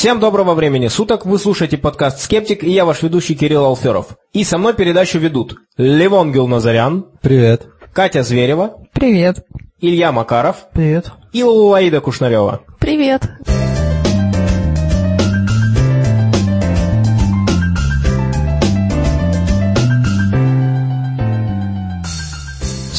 Всем доброго времени суток, вы слушаете подкаст «Скептик» и я ваш ведущий Кирилл Алферов. И со мной передачу ведут Левон Гилназарян. Привет. Катя Зверева. Привет. Илья Макаров. Привет. И Лулаида Кушнарева. Привет.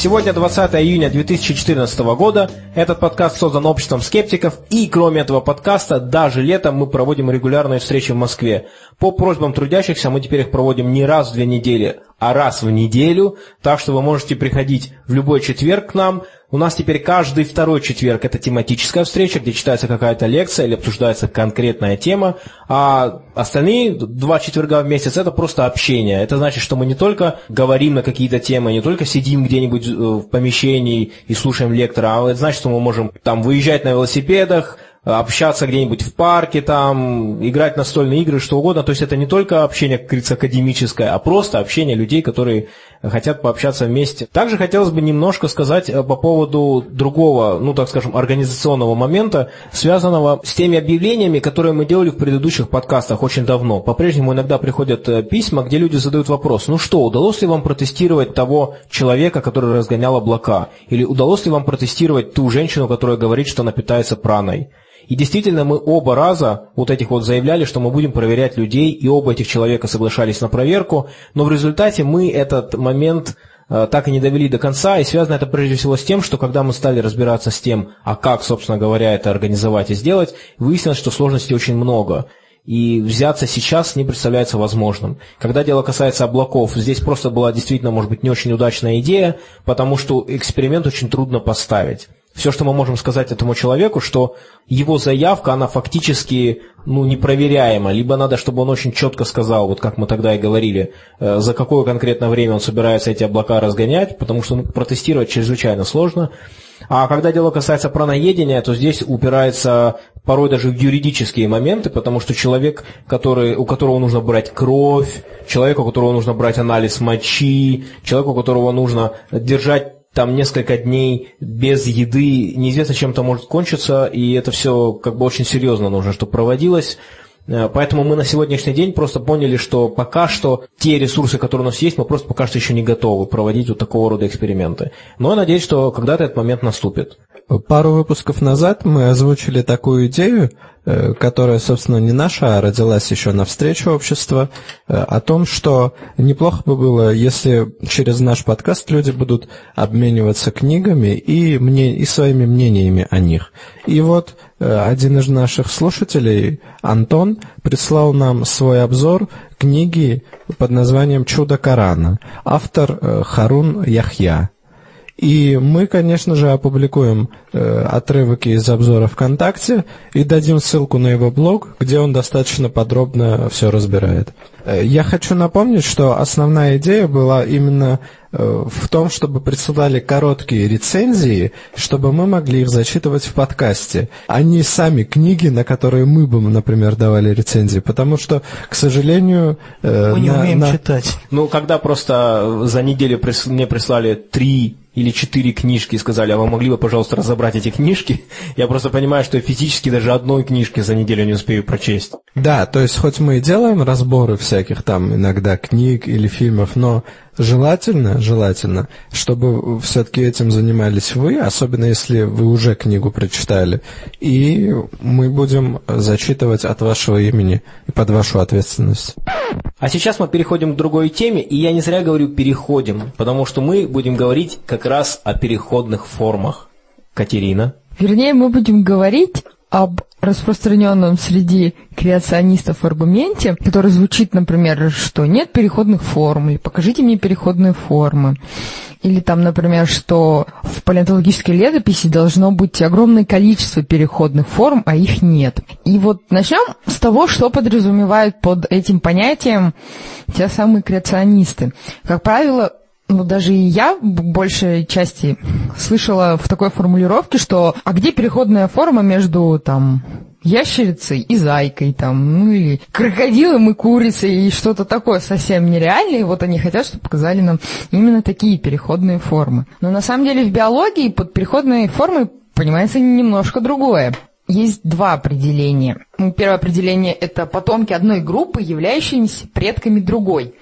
Сегодня 20 июня 2014 года. Этот подкаст создан обществом скептиков. И кроме этого подкаста, даже летом мы проводим регулярные встречи в Москве. По просьбам трудящихся мы теперь их проводим не раз в две недели, а раз в неделю. Так что вы можете приходить в любой четверг к нам. У нас теперь каждый второй четверг это тематическая встреча, где читается какая-то лекция или обсуждается конкретная тема, а остальные два четверга в месяц это просто общение. Это значит, что мы не только говорим на какие-то темы, не только сидим где-нибудь э, в помещении и слушаем лектора, а это значит, что мы можем там выезжать на велосипедах, общаться где-нибудь в парке, там, играть настольные игры, что угодно. То есть это не только общение, как говорится, академическое, а просто общение людей, которые хотят пообщаться вместе. Также хотелось бы немножко сказать э, по поводу другого, ну так скажем, организационного момента, связанного с теми объявлениями, которые мы делали в предыдущих подкастах очень давно. По-прежнему иногда приходят э, письма, где люди задают вопрос, ну что, удалось ли вам протестировать того человека, который разгонял облака? Или удалось ли вам протестировать ту женщину, которая говорит, что она питается праной? И действительно, мы оба раза вот этих вот заявляли, что мы будем проверять людей, и оба этих человека соглашались на проверку, но в результате мы этот момент э, так и не довели до конца, и связано это прежде всего с тем, что когда мы стали разбираться с тем, а как, собственно говоря, это организовать и сделать, выяснилось, что сложностей очень много. И взяться сейчас не представляется возможным. Когда дело касается облаков, здесь просто была действительно, может быть, не очень удачная идея, потому что эксперимент очень трудно поставить. Все, что мы можем сказать этому человеку, что его заявка, она фактически ну, непроверяема. Либо надо, чтобы он очень четко сказал, вот как мы тогда и говорили, э, за какое конкретное время он собирается эти облака разгонять, потому что ну, протестировать чрезвычайно сложно. А когда дело касается праноедения, то здесь упирается порой даже в юридические моменты, потому что человек, который, у которого нужно брать кровь, человек, у которого нужно брать анализ мочи, человек, у которого нужно держать там несколько дней без еды, неизвестно, чем это может кончиться, и это все как бы очень серьезно нужно, чтобы проводилось. Э, поэтому мы на сегодняшний день просто поняли, что пока что те ресурсы, которые у нас есть, мы просто пока что еще не готовы проводить вот такого рода эксперименты. Но я надеюсь, что когда-то этот момент наступит. Пару выпусков назад мы озвучили такую идею, э, которая, собственно, не наша, а родилась еще на встрече общества, э, о том, что неплохо бы было, если через наш подкаст люди будут обмениваться книгами и, мне, и своими мнениями о них. И вот э, один из наших слушателей, Антон, прислал нам свой обзор книги под названием «Чудо Корана». Автор Харун Яхья. И мы, конечно же, опубликуем э, отрывки из обзора ВКонтакте и дадим ссылку на его блог, где он достаточно подробно все разбирает. Э, я хочу напомнить, что основная идея была именно э, в том, чтобы присылали короткие рецензии, чтобы мы могли их зачитывать в подкасте, а не сами книги, на которые мы бы, например, давали рецензии, потому что, к сожалению... Э, мы не на, умеем на... читать. Ну, когда просто за неделю прис... мне прислали три или четыре книжки и сказали, а вы могли бы, пожалуйста, разобрать эти книжки, я просто понимаю, что я физически даже одной книжки за неделю не успею прочесть. Да, то есть хоть мы и делаем разборы всяких там иногда книг или фильмов, но желательно, желательно, чтобы все-таки этим занимались вы, особенно если вы уже книгу прочитали, и мы будем зачитывать от вашего имени и под вашу ответственность. А сейчас мы переходим к другой теме, и я не зря говорю «переходим», потому что мы будем говорить как раз о переходных формах. Катерина? Вернее, мы будем говорить об распространенном среди креационистов аргументе, который звучит, например, что нет переходных форм, или покажите мне переходные формы. Или там, например, что в палеонтологической летописи должно быть огромное количество переходных форм, а их нет. И вот начнем с того, что подразумевают под этим понятием те самые креационисты. Как правило, ну, даже и я в большей части слышала в такой формулировке, что «а где переходная форма между, там, ящерицей и зайкой, там, ну или крокодилом и курицей, и что-то такое совсем нереальное, и вот они хотят, чтобы показали нам именно такие переходные формы. Но на самом деле в биологии под переходной формой понимается немножко другое. есть два определения. Ну, первое определение – это потомки одной группы, являющиеся предками другой.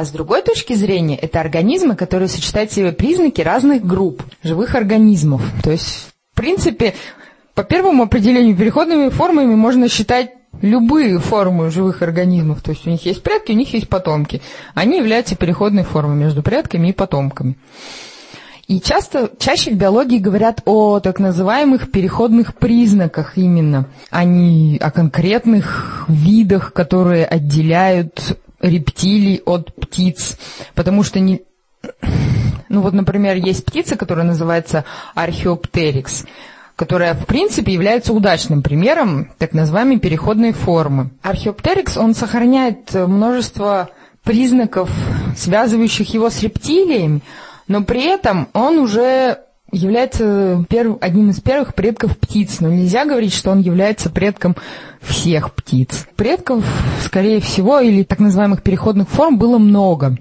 А с другой точки зрения, это организмы, которые сочетают в себе признаки разных групп живых организмов. То есть, в принципе, по первому определению переходными формами можно считать любые формы живых организмов. То есть у них есть предки, у них есть потомки. Они являются переходной формой между предками и потомками. И часто, чаще в биологии говорят о так называемых переходных признаках именно, а не о конкретных видах, которые отделяют рептилий от птиц. Потому что не... Ну вот, например, есть птица, которая называется археоптерикс, которая, в принципе, является удачным примером так называемой переходной формы. Археоптерикс, он сохраняет множество признаков, связывающих его с рептилиями, но при этом он уже является перв, одним из первых предков птиц, но нельзя говорить, что он является предком всех птиц. Предков, скорее всего, или так называемых переходных форм было много.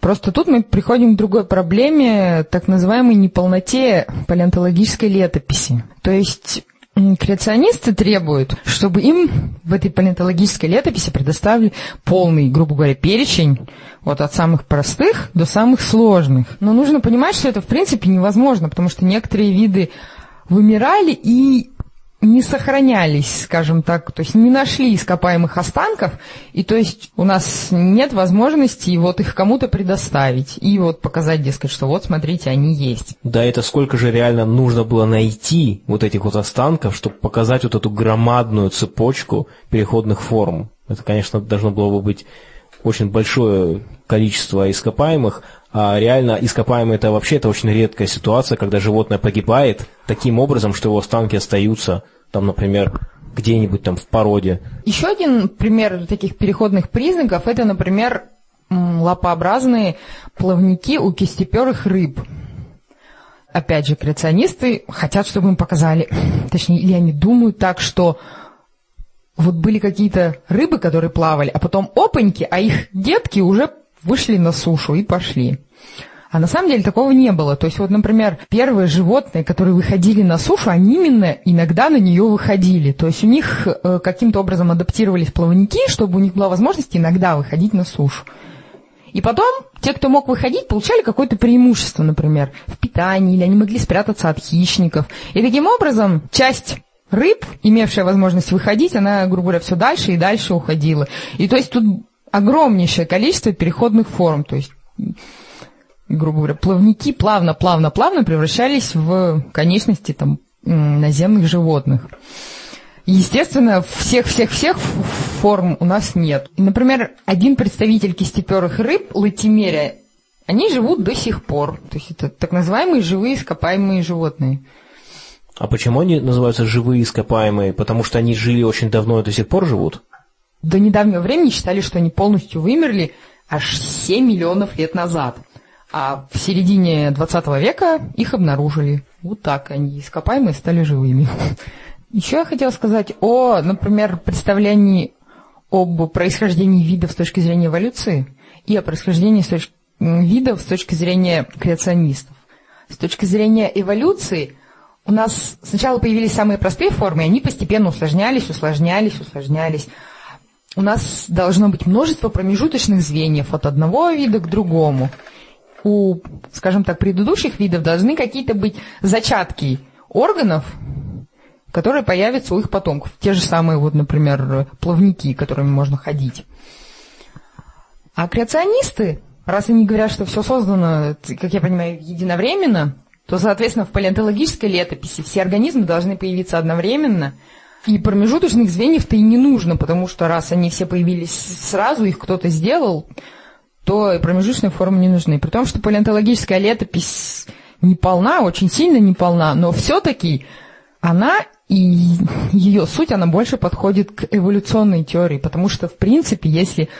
Просто тут мы приходим к другой проблеме, так называемой неполноте палеонтологической летописи. То есть Креационисты требуют, чтобы им в этой палеонтологической летописи предоставили полный, грубо говоря, перечень вот от самых простых до самых сложных. Но нужно понимать, что это в принципе невозможно, потому что некоторые виды вымирали и не сохранялись, скажем так, то есть не нашли ископаемых останков, и то есть у нас нет возможности вот их кому-то предоставить и вот показать, дескать, что вот смотрите, они есть. Да, это сколько же реально нужно было найти вот этих вот останков, чтобы показать вот эту громадную цепочку переходных форм. Это, конечно, должно было бы быть очень большое количество ископаемых, а реально ископаемые это вообще это очень редкая ситуация, когда животное погибает таким образом, что его останки остаются, там, например, где-нибудь там в породе. Еще один пример таких переходных признаков, это, например, лапообразные плавники у кистеперых рыб. Опять же, креационисты хотят, чтобы им показали, точнее, или они думают так, что вот были какие-то рыбы, которые плавали, а потом опаньки, а их детки уже вышли на сушу и пошли. А на самом деле такого не было. То есть вот, например, первые животные, которые выходили на сушу, они именно иногда на нее выходили. То есть у них э, каким-то образом адаптировались плавники, чтобы у них была возможность иногда выходить на сушу. И потом те, кто мог выходить, получали какое-то преимущество, например, в питании, или они могли спрятаться от хищников. И таким образом часть рыб, имевшая возможность выходить, она, грубо говоря, все дальше и дальше уходила. И то есть тут огромнейшее количество переходных форм, то есть грубо говоря, плавники плавно-плавно-плавно превращались в конечности там, наземных животных. Естественно, всех-всех-всех форм у нас нет. например, один представитель кистеперых рыб, латимерия, они живут до сих пор. То есть это так называемые живые ископаемые животные. А почему они называются живые ископаемые? Потому что они жили очень давно и до сих пор живут? До недавнего времени считали, что они полностью вымерли аж 7 миллионов лет назад. А в середине 20 века их обнаружили. Вот так они ископаемые стали живыми. Еще я хотела сказать о, например, представлении об происхождении видов с точки зрения эволюции и о происхождении с точки, видов с точки зрения креационистов. С точки зрения эволюции у нас сначала появились самые простые формы, и они постепенно усложнялись, усложнялись, усложнялись. У нас должно быть множество промежуточных звеньев от одного вида к другому у, скажем так, предыдущих видов должны какие-то быть зачатки органов, которые появятся у их потомков. Те же самые, вот, например, плавники, которыми можно ходить. А креационисты, раз они говорят, что все создано, как я понимаю, единовременно, то, соответственно, в палеонтологической летописи все организмы должны появиться одновременно, и промежуточных звеньев-то и не нужно, потому что раз они все появились сразу, их кто-то сделал, то промежуточные формы не нужны. При том, что палеонтологическая летопись не полна, очень сильно не полна, но все-таки она и ее суть, она больше подходит к эволюционной теории, потому что, в принципе, если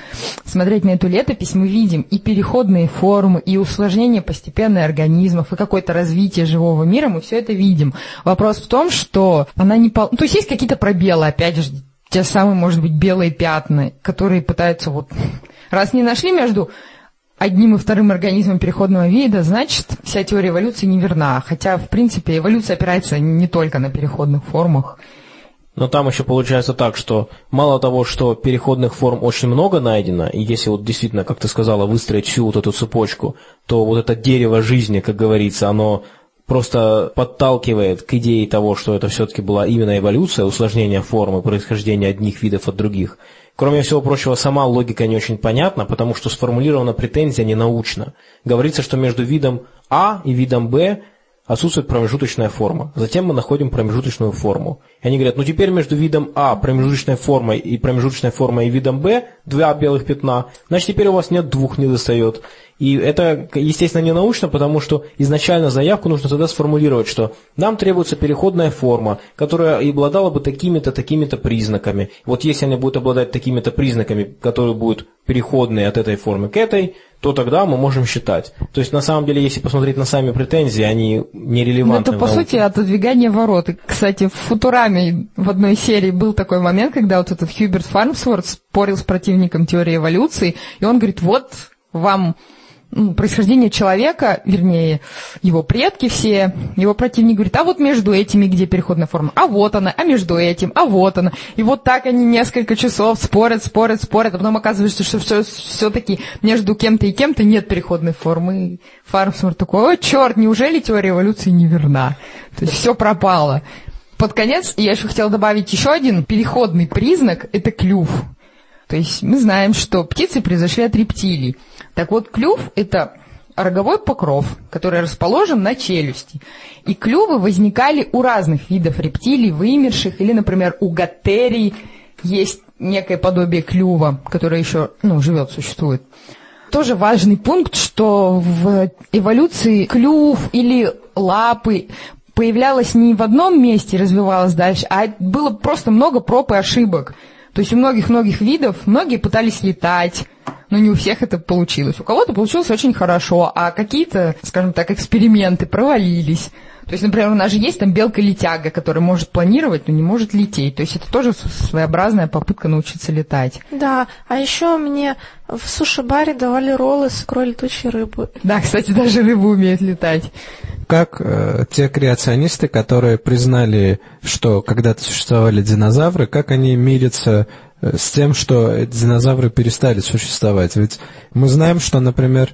смотреть на эту летопись, мы видим и переходные формы, и усложнение постепенное организмов, и какое-то развитие живого мира, мы все это видим. Вопрос в том, что она не пол... То есть есть какие-то пробелы, опять же, те самые, может быть, белые пятна, которые пытаются вот Раз не нашли между одним и вторым организмом переходного вида, значит, вся теория эволюции неверна. Хотя, в принципе, эволюция опирается не только на переходных формах. Но там еще получается так, что мало того, что переходных форм очень много найдено, и если вот действительно, как ты сказала, выстроить всю вот эту цепочку, то вот это дерево жизни, как говорится, оно просто подталкивает к идее того, что это все-таки была именно эволюция, усложнение формы, происхождения одних видов от других. Кроме всего прочего, сама логика не очень понятна, потому что сформулирована претензия не научно. Говорится, что между видом А и видом Б отсутствует промежуточная форма. Затем мы находим промежуточную форму. И они говорят, ну теперь между видом А, промежуточной формой и промежуточной формой и видом Б два белых пятна, значит теперь у вас нет двух, не достает. И это, естественно, не научно, потому что изначально заявку нужно тогда сформулировать, что нам требуется переходная форма, которая и обладала бы такими-то, такими-то признаками. Вот если она будет обладать такими-то признаками, которые будут переходные от этой формы к этой, то тогда мы можем считать. То есть, на самом деле, если посмотреть на сами претензии, они нерелевантны. Ну, это, по сути, отодвигание ворот. И, кстати, в «Футураме» в одной серии был такой момент, когда вот этот Хьюберт Фармсворт спорил с противником теории эволюции, и он говорит, вот вам происхождение человека, вернее, его предки все, его противник говорит, а вот между этими где переходная форма, а вот она, а между этим, а вот она. И вот так они несколько часов спорят, спорят, спорят, а потом оказывается, что все, все-таки между кем-то и кем-то нет переходной формы. И Фармсмор такой, о, черт, неужели теория эволюции неверна? То есть все пропало. Под конец я еще хотела добавить еще один переходный признак – это клюв. То есть мы знаем, что птицы произошли от рептилий. Так вот, клюв – это роговой покров, который расположен на челюсти. И клювы возникали у разных видов рептилий, вымерших, или, например, у гаттерий есть некое подобие клюва, которое еще ну, живет, существует. Тоже важный пункт, что в эволюции клюв или лапы появлялось не в одном месте, развивалось дальше, а было просто много проб и ошибок. То есть у многих-многих видов, многие пытались летать, но не у всех это получилось. У кого-то получилось очень хорошо, а какие-то, скажем так, эксперименты провалились. То есть, например, у нас же есть там белка-летяга, которая может планировать, но не может лететь. То есть это тоже своеобразная попытка научиться летать. Да, а еще мне в суши-баре давали роллы с икрой летучей рыбы. Да, кстати, даже рыбы умеют летать. Как э, те креационисты, которые признали, что когда-то существовали динозавры, как они мирятся э, с тем, что динозавры перестали существовать? Ведь мы знаем, что, например,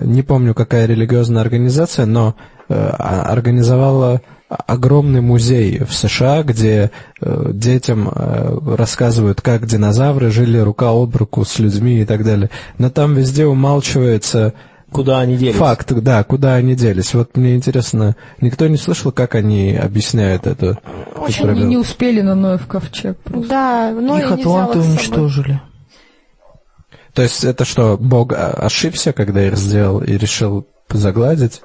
не помню, какая религиозная организация, но Э, организовала огромный музей в США, где э, детям э, рассказывают, как динозавры жили рука об руку с людьми и так далее. Но там везде умалчивается Куда они делись? Факт, да, куда они делись. Вот мне интересно, никто не слышал, как они объясняют это? Очень они не успели на Ноев ковчег. Просто. Да, но Их атланты уничтожили. То есть это что, Бог ошибся, когда их сделал и решил загладить?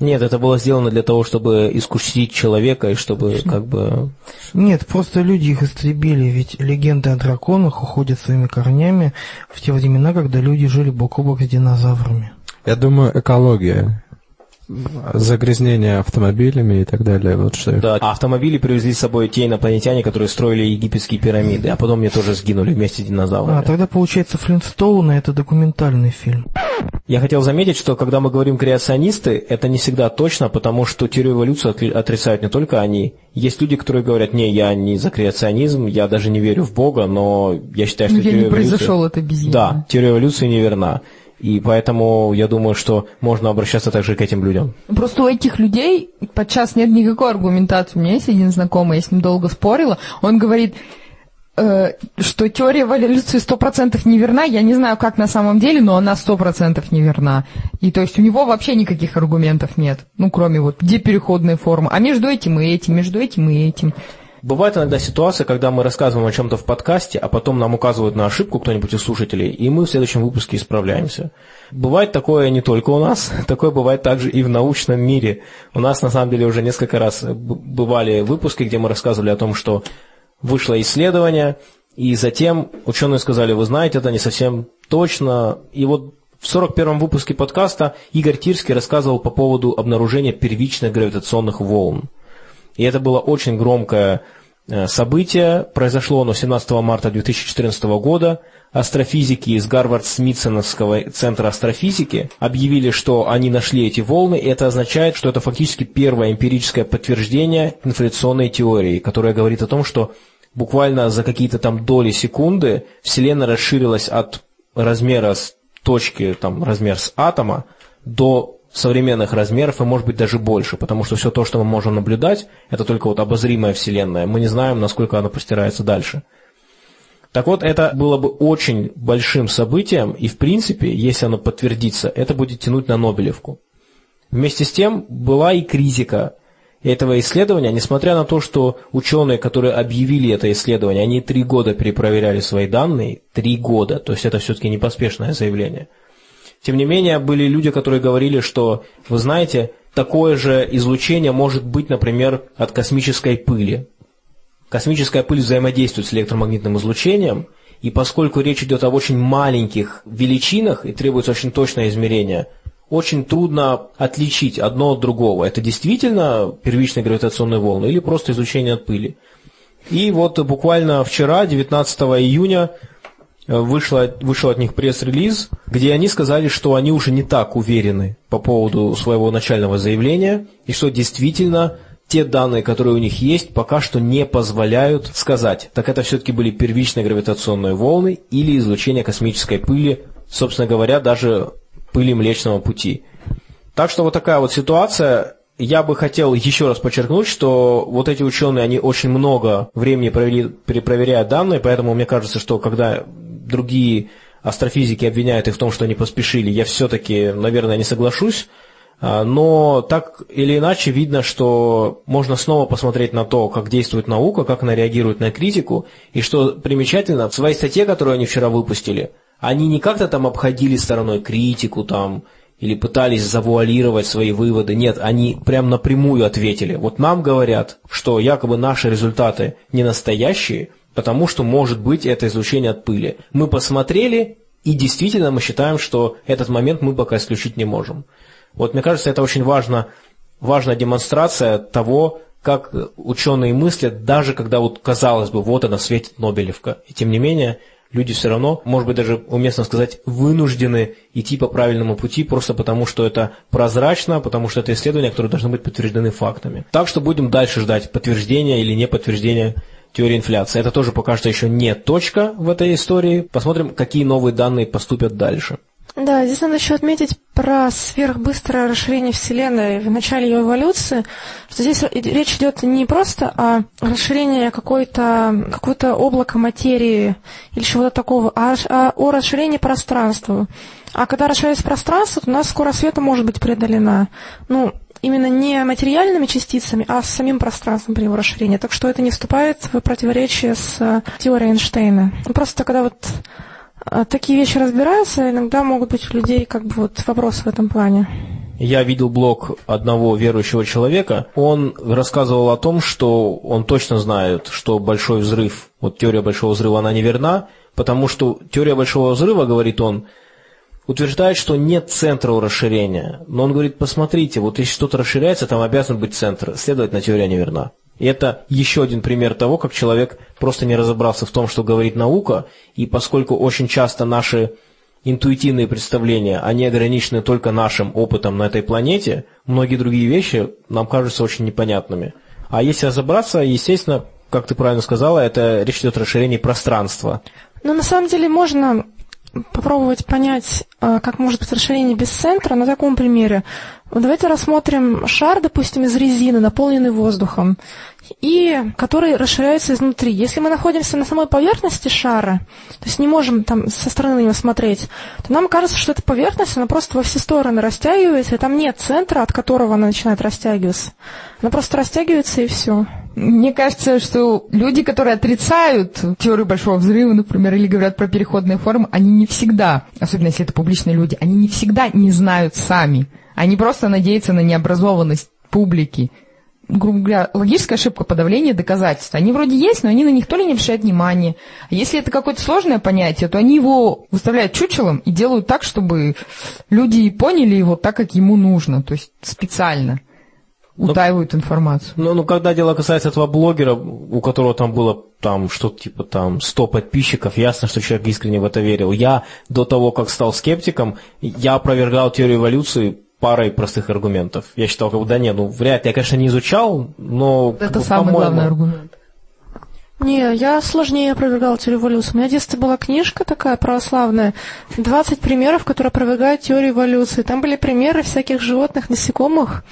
Нет, это было сделано для того, чтобы искусить человека и чтобы как бы... Нет, просто люди их истребили, ведь легенды о драконах уходят своими корнями в те времена, когда люди жили бок о бок с динозаврами. Я думаю, экология загрязнение автомобилями и так далее. Вот что да, а автомобили привезли с собой те инопланетяне, которые строили египетские пирамиды, а потом мне тоже сгинули вместе с динозаврами. А, тогда получается Флинстоуна это документальный фильм. Я хотел заметить, что когда мы говорим креационисты, это не всегда точно, потому что теорию эволюции отрицают не только они. Есть люди, которые говорят, не, я не за креационизм, я даже не верю в Бога, но я считаю, что я теория не эволюции... произошел это без Да, теория эволюции неверна. И поэтому я думаю, что можно обращаться также к этим людям. Просто у этих людей подчас нет никакой аргументации. У меня есть один знакомый, я с ним долго спорила. Он говорит, э, что теория эволюции сто процентов неверна. Я не знаю, как на самом деле, но она сто процентов неверна. И то есть у него вообще никаких аргументов нет. Ну, кроме вот, где переходные формы. А между этим и этим, между этим и этим. Бывает иногда ситуация, когда мы рассказываем о чем-то в подкасте, а потом нам указывают на ошибку кто-нибудь из слушателей, и мы в следующем выпуске исправляемся. Бывает такое не только у нас, такое бывает также и в научном мире. У нас, на самом деле, уже несколько раз бывали выпуски, где мы рассказывали о том, что вышло исследование, и затем ученые сказали, вы знаете, это не совсем точно. И вот в 41-м выпуске подкаста Игорь Тирский рассказывал по поводу обнаружения первичных гравитационных волн. И это было очень громкое э, событие. Произошло оно 17 марта 2014 года. Астрофизики из Гарвард-Смитсоновского центра астрофизики объявили, что они нашли эти волны, и это означает, что это фактически первое эмпирическое подтверждение инфляционной теории, которая говорит о том, что буквально за какие-то там доли секунды Вселенная расширилась от размера с точки, там, размер с атома до современных размеров и, может быть, даже больше, потому что все то, что мы можем наблюдать, это только вот обозримая Вселенная. Мы не знаем, насколько она простирается дальше. Так вот, это было бы очень большим событием, и, в принципе, если оно подтвердится, это будет тянуть на Нобелевку. Вместе с тем, была и критика этого исследования, несмотря на то, что ученые, которые объявили это исследование, они три года перепроверяли свои данные, три года, то есть это все-таки не поспешное заявление. Тем не менее, были люди, которые говорили, что, вы знаете, такое же излучение может быть, например, от космической пыли. Космическая пыль взаимодействует с электромагнитным излучением, и поскольку речь идет об очень маленьких величинах и требуется очень точное измерение – очень трудно отличить одно от другого. Это действительно первичные гравитационные волны или просто излучение от пыли. И вот буквально вчера, 19 июня, вышло, вышел от них пресс-релиз, где они сказали, что они уже не так уверены по поводу своего начального заявления, и что действительно те данные, которые у них есть, пока что не позволяют сказать, так это все-таки были первичные гравитационные волны или излучение космической пыли, собственно говоря, даже пыли Млечного Пути. Так что вот такая вот ситуация. Я бы хотел еще раз подчеркнуть, что вот эти ученые, они очень много времени провели, перепроверяя данные, поэтому мне кажется, что когда другие астрофизики обвиняют их в том, что они поспешили, я все-таки, наверное, не соглашусь. А, но так или иначе видно, что можно снова посмотреть на то, как действует наука, как она реагирует на критику, и что примечательно, в своей статье, которую они вчера выпустили, они не как-то там обходили стороной критику там, или пытались завуалировать свои выводы. Нет, они прям напрямую ответили. Вот нам говорят, что якобы наши результаты не настоящие, потому что может быть это излучение от пыли. Мы посмотрели, и действительно мы считаем, что этот момент мы пока исключить не можем. Вот мне кажется, это очень важно, важная демонстрация того, как ученые мыслят, даже когда вот казалось бы, вот она светит Нобелевка. И тем не менее, люди все равно, может быть, даже уместно сказать, вынуждены идти по правильному пути, просто потому что это прозрачно, потому что это исследования, которые должны быть подтверждены фактами. Так что будем дальше ждать подтверждения или не подтверждения теории инфляции. Это тоже пока что еще не точка в этой истории. Посмотрим, какие новые данные поступят дальше. Да, здесь надо еще отметить про сверхбыстрое расширение Вселенной в начале ее эволюции, что здесь речь идет не просто о расширении какой-то какое-то облако материи или чего-то такого, а о расширении пространства. А когда расширяется пространство, то у нас скорость света может быть преодолена. Ну, именно не материальными частицами, а с самим пространством при его расширении. Так что это не вступает в противоречие с теорией Эйнштейна. Просто когда вот а такие вещи разбираются, иногда могут быть у людей как бы вот вопросы в этом плане. Я видел блог одного верующего человека. Он рассказывал о том, что он точно знает, что большой взрыв, вот теория большого взрыва, она неверна, потому что теория большого взрыва, говорит он, утверждает, что нет центра у расширения. Но он говорит, посмотрите, вот если что-то расширяется, там обязан быть центр. Следовательно, теория неверна. И это еще один пример того, как человек просто не разобрался в том, что говорит наука, и поскольку очень часто наши интуитивные представления, они ограничены только нашим опытом на этой планете, многие другие вещи нам кажутся очень непонятными. А если разобраться, естественно, как ты правильно сказала, это речь идет о расширении пространства. Ну, на самом деле можно попробовать понять, а, как может быть расширение без центра на таком примере. Давайте рассмотрим шар, допустим, из резины, наполненный воздухом, и который расширяется изнутри. Если мы находимся на самой поверхности шара, то есть не можем там со стороны на него смотреть, то нам кажется, что эта поверхность, она просто во все стороны растягивается, и там нет центра, от которого она начинает растягиваться. Она просто растягивается, и все. Мне кажется, что люди, которые отрицают теорию большого взрыва, например, или говорят про переходные формы, они не всегда, особенно если это публичные люди, они не всегда не знают сами. Они просто надеются на необразованность публики. Грубо говоря, логическая ошибка подавления доказательств. Они вроде есть, но они на них то ли не обращают внимания. А если это какое-то сложное понятие, то они его выставляют чучелом и делают так, чтобы люди поняли его так, как ему нужно, то есть специально. Утаивают информацию. Ну, ну, когда дело касается этого блогера, у которого там было там что-то типа там 100 подписчиков, ясно, что человек искренне в это верил. Я до того, как стал скептиком, я опровергал теорию эволюции парой простых аргументов. Я считал, как бы, да нет, ну, вряд ли. Я, конечно, не изучал, но... как Это бы, самый главный аргумент. Не, я сложнее опровергала теорию эволюции. У меня в детстве была книжка такая православная, 20 примеров, которые опровергают теорию эволюции. Там были примеры всяких животных, насекомых,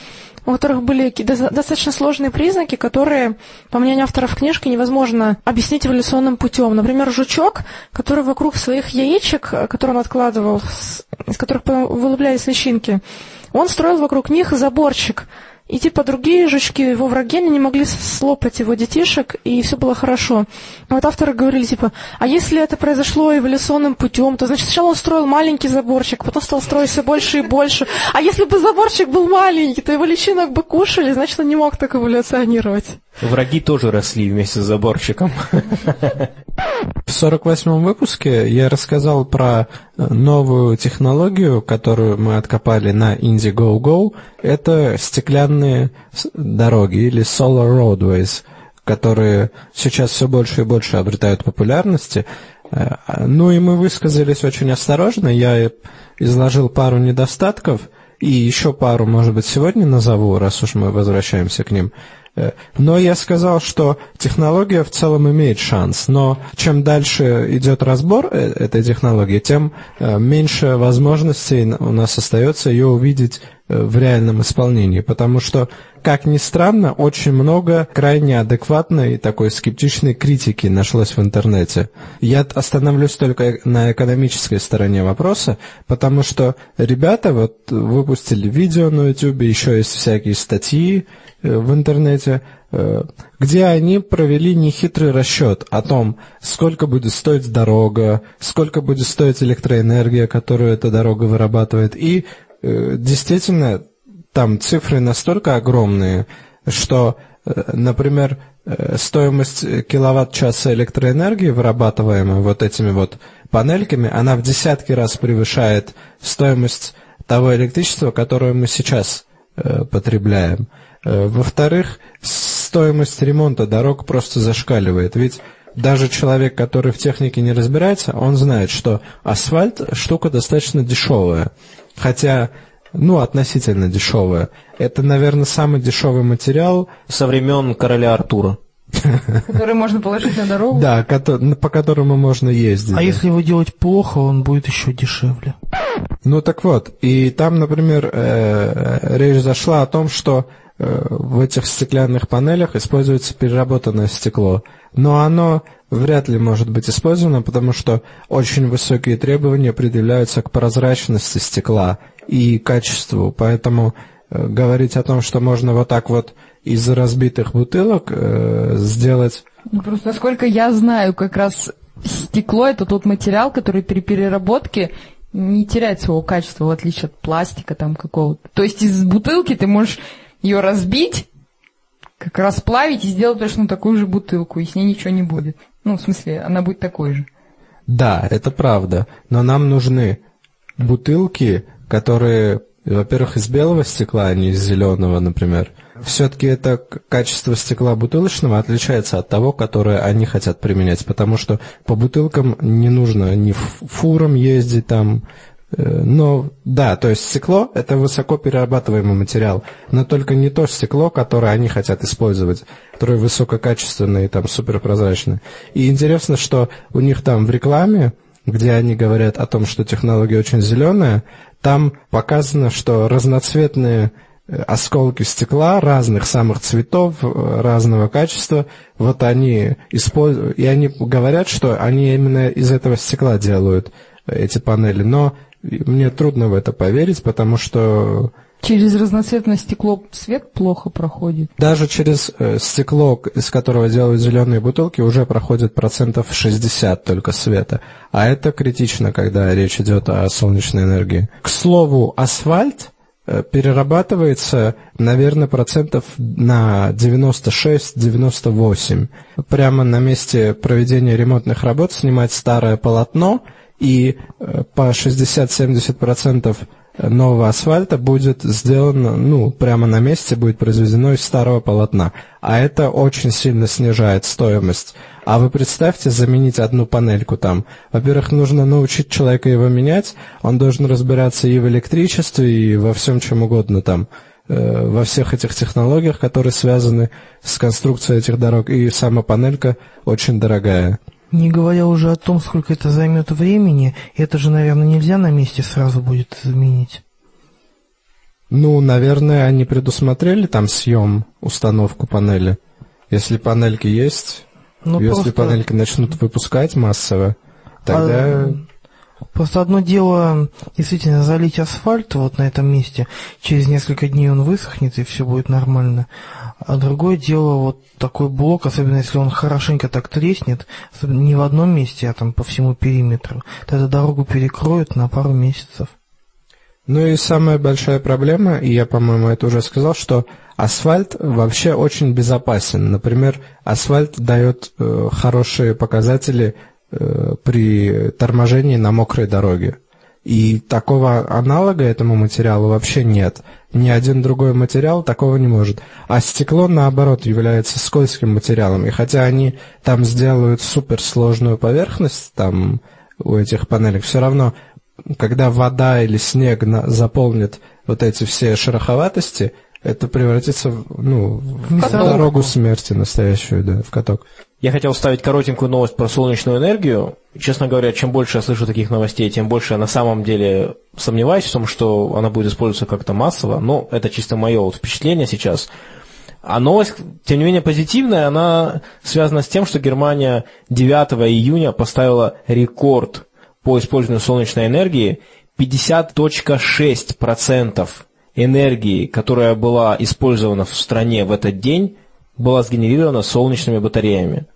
у которых были достаточно сложные признаки, которые, по мнению авторов книжки, невозможно объяснить эволюционным путем. Например, жучок, который вокруг своих яичек, которые он откладывал, из которых вылуплялись личинки, он строил вокруг них заборчик. И типа другие жучки, его враги, они не могли слопать его детишек, и все было хорошо. Вот авторы говорили, типа, а если это произошло эволюционным путем, то значит сначала он строил маленький заборчик, потом стал строить все больше и больше. А если бы заборчик был маленький, то его личинок бы кушали, значит он не мог так эволюционировать. Враги тоже росли вместе с заборчиком. В 48-м выпуске я рассказал про новую технологию, которую мы откопали на Indiegogo. Это стеклянные дороги или solar roadways, которые сейчас все больше и больше обретают популярности. Э, Ну и мы высказались очень осторожно. Я изложил пару недостатков и еще пару, может быть, сегодня назову, раз уж мы возвращаемся к ним. Э, Но я сказал, что технология в целом имеет шанс, но чем дальше идет разбор э, этой технологии, тем э, меньше возможностей у нас остается ее увидеть в реальном исполнении, потому что, как ни странно, очень много крайне адекватной такой скептичной критики нашлось в интернете. Я остановлюсь только на экономической стороне вопроса, потому что ребята вот выпустили видео на YouTube, еще есть всякие статьи э, в интернете, э, где они провели нехитрый расчет о том, сколько будет стоить дорога, сколько будет стоить электроэнергия, которую эта дорога вырабатывает. И э, действительно, там цифры настолько огромные, что, э, например, э, стоимость киловатт-часа электроэнергии, вырабатываемой вот этими вот панельками, она в десятки раз превышает стоимость того электричества, которое мы сейчас э, потребляем. Во-вторых, стоимость ремонта дорог просто зашкаливает. Ведь даже человек, который в технике не разбирается, он знает, что асфальт штука достаточно дешевая. Хотя, ну, относительно дешевая. Это, наверное, самый дешевый материал, Со времен короля Артура. Который можно положить на дорогу. да, по которому можно ездить. А если его делать плохо, он будет еще дешевле. Ну так вот, и там, например, э, речь зашла о том, что э, в этих стеклянных панелях используется переработанное стекло, но оно вряд ли может быть использовано, потому что очень высокие требования предъявляются к прозрачности стекла и качеству, поэтому э, говорить о том, что можно вот так вот из разбитых бутылок э, сделать Ну, Просто насколько я знаю, как раз стекло это тот материал, который при переработке не теряет своего качества, в отличие от пластика там какого-то. То есть из бутылки ты можешь ее разбить, как расплавить и сделать точно такую же бутылку, и с ней ничего не будет. Ну, в смысле, она будет такой же. Да, это правда. Но нам нужны бутылки, которые, во-первых, из белого стекла, а не из зеленого, например. Все-таки это качество стекла бутылочного отличается от того, которое они хотят применять, потому что по бутылкам не нужно ни ф- фурам ездить там. э, Но да, то есть стекло это высоко перерабатываемый материал, но только не то стекло, которое они хотят использовать, которое высококачественное и там суперпрозрачное. И интересно, что у них там в рекламе где они говорят о том, что технология очень зеленая, там показано, что разноцветные э, осколки стекла разных самых цветов, э, разного качества, вот они используют, и они говорят, что они именно из этого стекла делают э, эти панели, но мне трудно в это поверить, потому что Через разноцветное стекло свет плохо проходит. даже через э, стекло, из которого делают зеленые бутылки, уже проходит процентов 60 только света. А это критично, когда речь идет о солнечной энергии. К слову, асфальт э, перерабатывается, наверное, процентов на 96-98. Прямо на месте проведения ремонтных работ снимать старое полотно и э, по 60-70% нового асфальта будет сделано, ну, прямо на месте будет произведено из старого полотна. А это очень сильно снижает стоимость. А вы представьте, заменить одну панельку там. Во-первых, нужно научить человека его менять, он должен разбираться и в электричестве, и во всем чем угодно там э, во всех этих технологиях, которые связаны с конструкцией этих дорог, и сама панелька очень дорогая. Не говоря уже о том, сколько это займет времени, это же, наверное, нельзя на месте сразу будет заменить. Ну, наверное, они предусмотрели там съем, установку панели. Если панельки есть, Ну, если просто- панельки начнут выпускать массово, тогда... А, Просто одно дело действительно залить асфальт вот на этом месте, через несколько дней он высохнет и все будет нормально. А другое дело вот такой блок, особенно если он хорошенько так треснет, не в одном месте, а там по всему периметру, тогда дорогу перекроют на пару месяцев. Ну и самая большая проблема, и я, по-моему, это уже сказал, что асфальт вообще очень безопасен. Например, асфальт дает э, хорошие показатели э, при торможении на мокрой дороге. И такого аналога этому материалу вообще нет. Ни один другой материал такого не может. А стекло, наоборот, является скользким материалом. И хотя они там сделают суперсложную поверхность, там у этих панелек, все равно когда вода или снег заполнит вот эти все шероховатости, это превратится в, ну, в мясорубку. дорогу смерти настоящую, да, в каток. Я хотел вставить коротенькую новость про солнечную энергию. Честно говоря, чем больше я слышу таких новостей, тем больше я на самом деле сомневаюсь в том, что она будет использоваться как-то массово. Но это чисто мое вот впечатление сейчас. А новость, тем не менее, позитивная, она связана с тем, что Германия 9 июня поставила рекорд по использованию солнечной энергии 50.6% энергии, которая была использована в стране в этот день, была сгенерирована солнечными батареями.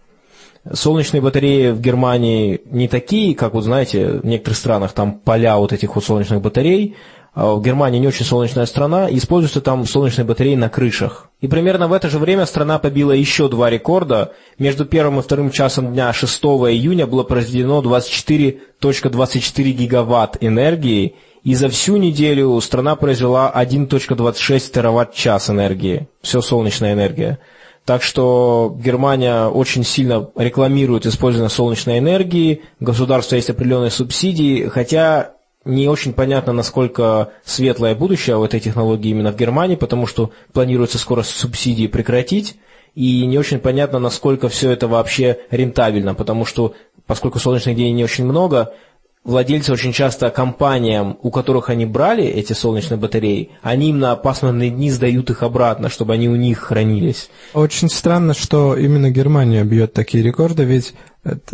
Солнечные батареи в Германии не такие, как, вот знаете, в некоторых странах там поля вот этих вот солнечных батарей. А в Германии не очень солнечная страна, и используются там солнечные батареи на крышах. И примерно в это же время страна побила еще два рекорда. Между первым и вторым часом дня 6 июня было произведено 24.24 гигаватт энергии, и за всю неделю страна произвела 1.26 тераватт-час энергии. Все солнечная энергия. Так что Германия очень сильно рекламирует использование солнечной энергии, у государства есть определенные субсидии, хотя не очень понятно, насколько светлое будущее у этой технологии именно в Германии, потому что планируется скоро субсидии прекратить, и не очень понятно, насколько все это вообще рентабельно, потому что, поскольку солнечных дней не очень много, владельцы очень часто компаниям, у которых они брали эти солнечные батареи, они им на пасмурные дни сдают их обратно, чтобы они у них хранились. Очень странно, что именно Германия бьет такие рекорды, ведь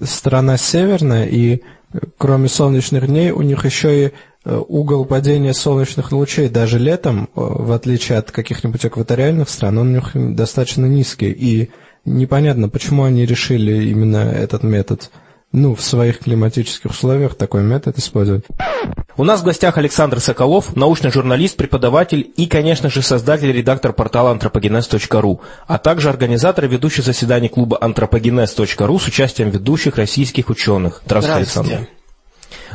страна северная, и э, кроме солнечных дней у них еще и э, угол падения солнечных лучей даже летом, э, в отличие от каких-нибудь экваториальных стран, он у них достаточно низкий. И непонятно, почему они решили именно этот метод, ну, в своих климатических условиях такой метод использовать. У нас в гостях Александр Соколов, научный журналист, преподаватель и, конечно же, создатель и редактор портала anthropogenes.ru, а также организатор и ведущий заседаний клуба anthropogenes.ru с участием ведущих российских ученых. Здравствуйте, Александр.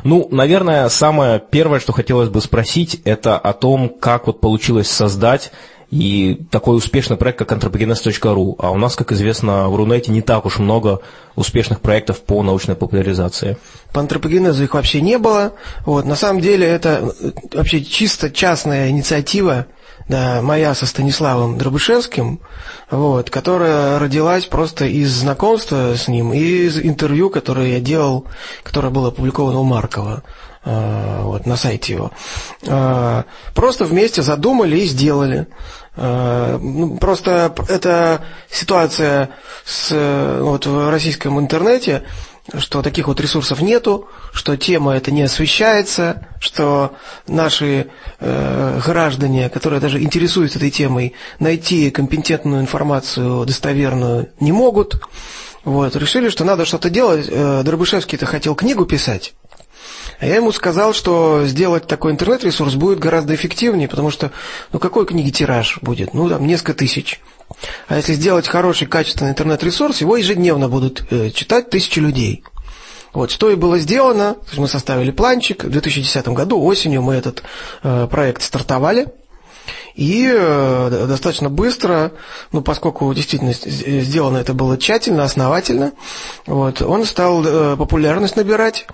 Ну, наверное, самое первое, что хотелось бы спросить, это о том, как вот получилось создать и такой успешный проект, как anthropogenes.ru. А у нас, как известно, в Рунете не так уж много успешных проектов по научной популяризации. По антропогенезу их вообще не было. Вот, на самом деле это э, вообще чисто частная инициатива, да, моя со Станиславом Дробышевским, вот, которая родилась просто из знакомства с ним и из интервью, которое я делал, которое было опубликовано у Маркова э, вот, на сайте его. Э, Просто вместе задумали и сделали. Э, ну, Просто эта ситуация с, э, вот, в российском интернете, что таких вот ресурсов нету, что тема эта не освещается, что наши э, граждане, которые даже интересуются этой темой, найти компетентную информацию достоверную не могут. Вот, решили, что надо что-то делать. Э, Дробышевский-то хотел книгу писать. А я ему сказал, что сделать такой интернет-ресурс будет гораздо эффективнее, потому что, ну, какой книги тираж будет? Ну, там, несколько тысяч. А если сделать хороший, качественный интернет-ресурс, его ежедневно будут э, читать тысячи людей. Вот, что и было сделано, мы составили планчик, в 2010 году осенью мы этот э, проект стартовали, и э, достаточно быстро, ну, поскольку действительно сделано это было тщательно, основательно, вот, он стал э, популярность набирать,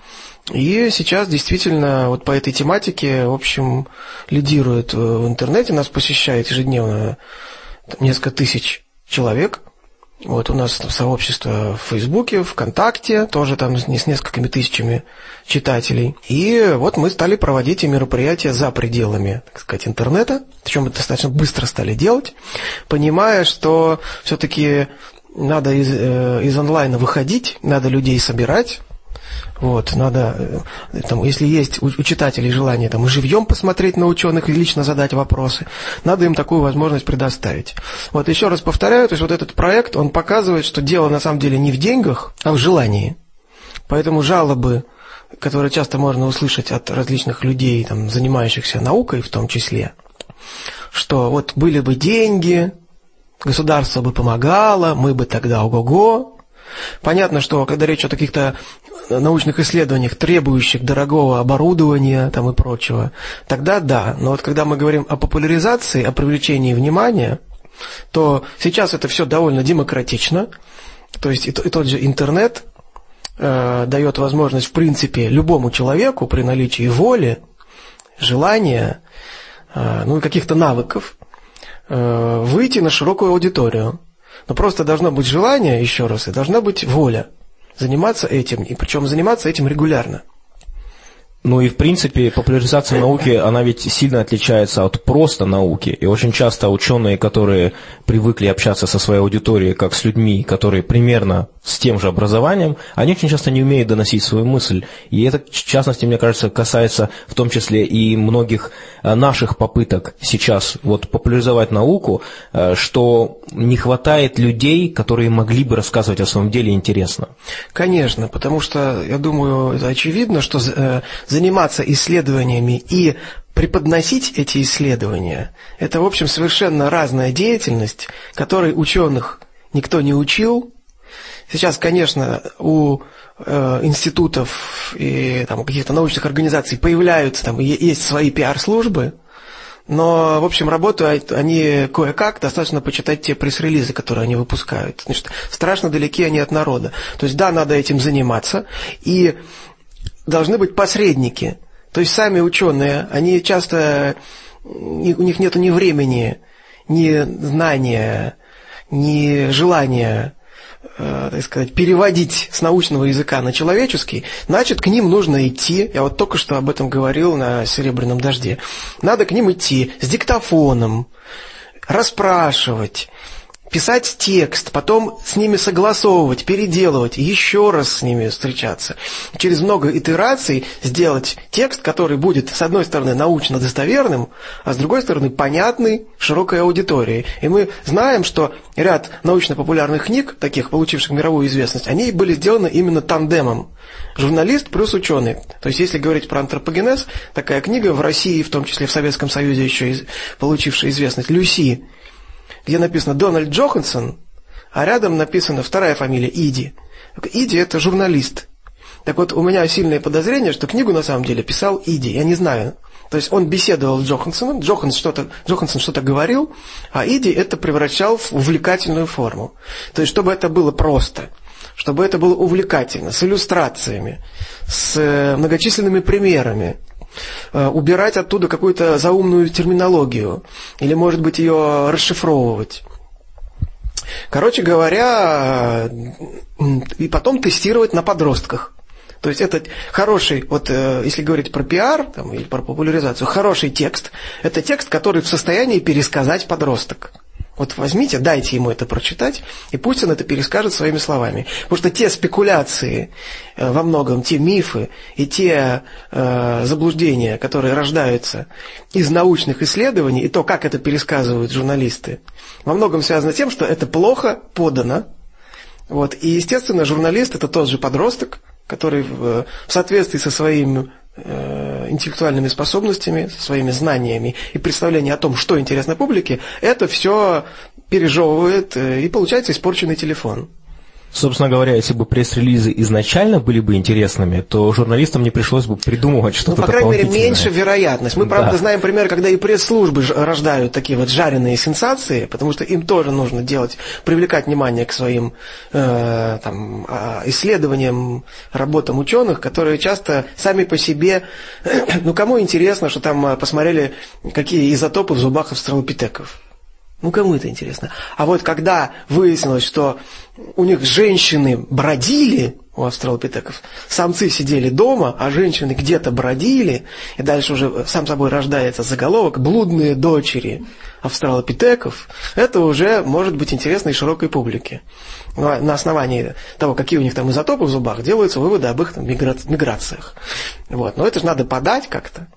и сейчас действительно вот по этой тематике, в общем, лидирует в интернете, нас посещает ежедневно несколько тысяч человек – вот у нас сообщество в Фейсбуке, ВКонтакте, тоже там с несколькими тысячами читателей. И вот мы стали проводить мероприятия за пределами, так сказать, интернета, причем мы достаточно быстро стали делать, понимая, что все-таки надо из, э, из онлайна выходить, надо людей собирать, вот, надо, э, там, если есть у, читателей желание там, и живьем посмотреть на ученых и лично задать вопросы, надо им такую возможность предоставить. Вот еще раз повторяю, то есть вот этот проект, он показывает, что дело на самом деле не в деньгах, а в желании. Поэтому жалобы, которые часто можно услышать от различных людей, там, занимающихся наукой в том числе, что вот были бы деньги, государство бы помогало, мы бы тогда ого-го, Понятно, что когда речь о каких-то научных исследованиях, требующих дорогого оборудования там и прочего, тогда да. Но вот когда мы говорим о популяризации, о привлечении внимания, то сейчас это все довольно демократично. То есть и, и тот же интернет э, дает возможность, в принципе, любому человеку при наличии воли, желания, э, ну и каких-то навыков э, выйти на широкую аудиторию. Но просто должно быть желание, еще раз, и должна быть воля заниматься этим, и причем заниматься этим регулярно. Ну и в принципе популяризация науки, она ведь сильно отличается от просто науки. И очень часто ученые, которые привыкли общаться со своей аудиторией, как с людьми, которые примерно с тем же образованием, они очень часто не умеют доносить свою мысль. И это, в частности, мне кажется, касается в том числе и многих э, наших попыток сейчас вот популяризовать науку, э, что не хватает людей, которые могли бы рассказывать о своем деле интересно. Конечно, потому что, я думаю, это очевидно, что э, заниматься исследованиями и преподносить эти исследования, это, в общем, совершенно разная деятельность, которой ученых никто не учил, Сейчас, конечно, у э, институтов и там, каких-то научных организаций появляются, там, есть свои пиар-службы, но, в общем, работают они кое-как, достаточно почитать те пресс-релизы, которые они выпускают. Значит, страшно далеки они от народа. То есть, да, надо этим заниматься, и должны быть посредники. То есть, сами ученые, они часто, у них нет ни времени, ни знания, ни желания э, так сказать, переводить с научного языка на человеческий, значит, к ним нужно идти, я вот только что об этом говорил на «Серебряном дожде», надо к ним идти с диктофоном, расспрашивать, писать текст, потом с ними согласовывать, переделывать, еще раз с ними встречаться. Через много итераций сделать текст, который будет, с одной стороны, научно достоверным, а с другой стороны, понятный широкой аудитории. И мы знаем, что ряд научно-популярных книг, таких, получивших мировую известность, они были сделаны именно тандемом. Журналист плюс ученый. То есть, если говорить про антропогенез, такая книга в России, в том числе в Советском Союзе еще получившая известность, Люси, где написано Дональд Джохансон, а рядом написана вторая фамилия Иди. Иди – это журналист. Так вот, у меня сильное подозрение, что книгу на самом деле писал Иди. Я не знаю. То есть он беседовал с Джохансоном, Джоханс что-то, Джохансон что-то говорил, а Иди это превращал в увлекательную форму. То есть, чтобы это было просто, чтобы это было увлекательно, с иллюстрациями, с э, многочисленными примерами, убирать оттуда какую-то заумную терминологию, или, может быть, ее расшифровывать. Короче говоря, и потом тестировать на подростках. То есть это хороший, вот э, если говорить про пиар там, или про популяризацию, хороший текст, это текст, который в состоянии пересказать подросток. Вот возьмите, дайте ему это прочитать, и пусть он это перескажет своими словами. Потому что те спекуляции, э, во многом те мифы и те э, заблуждения, которые рождаются из научных исследований, и то, как это пересказывают журналисты, во многом связано с тем, что это плохо подано. Вот. И, естественно, журналист – это тот же подросток, который в, в соответствии со своим Э, интеллектуальными способностями, своими знаниями и представлением о том, что интересно публике, это все пережевывает, э, и получается испорченный телефон. Собственно говоря, если бы пресс-релизы изначально были бы интересными, то журналистам не пришлось бы придумывать Ну, что-то по крайней мере, меньше вероятность. Мы, правда, Да. знаем пример, когда и пресс-службы рождают такие вот жареные сенсации, потому что им тоже нужно делать, привлекать внимание к своим э, там, а, исследованиям, работам ученых, которые часто сами по себе, ну, кому интересно, что там а, посмотрели, какие изотопы в зубах австралопитеков. Ну, кому это интересно? А вот когда выяснилось, что у них женщины бродили, у австралопитеков, самцы сидели дома, а женщины где-то бродили, и дальше уже сам собой рождается заголовок «Блудные дочери австралопитеков», это уже может быть интересно и широкой публике. Ну, а На основании того, какие у них там изотопы в зубах, делаются выводы об их там, мигра- миграциях. Вот. Но это же надо подать как-то.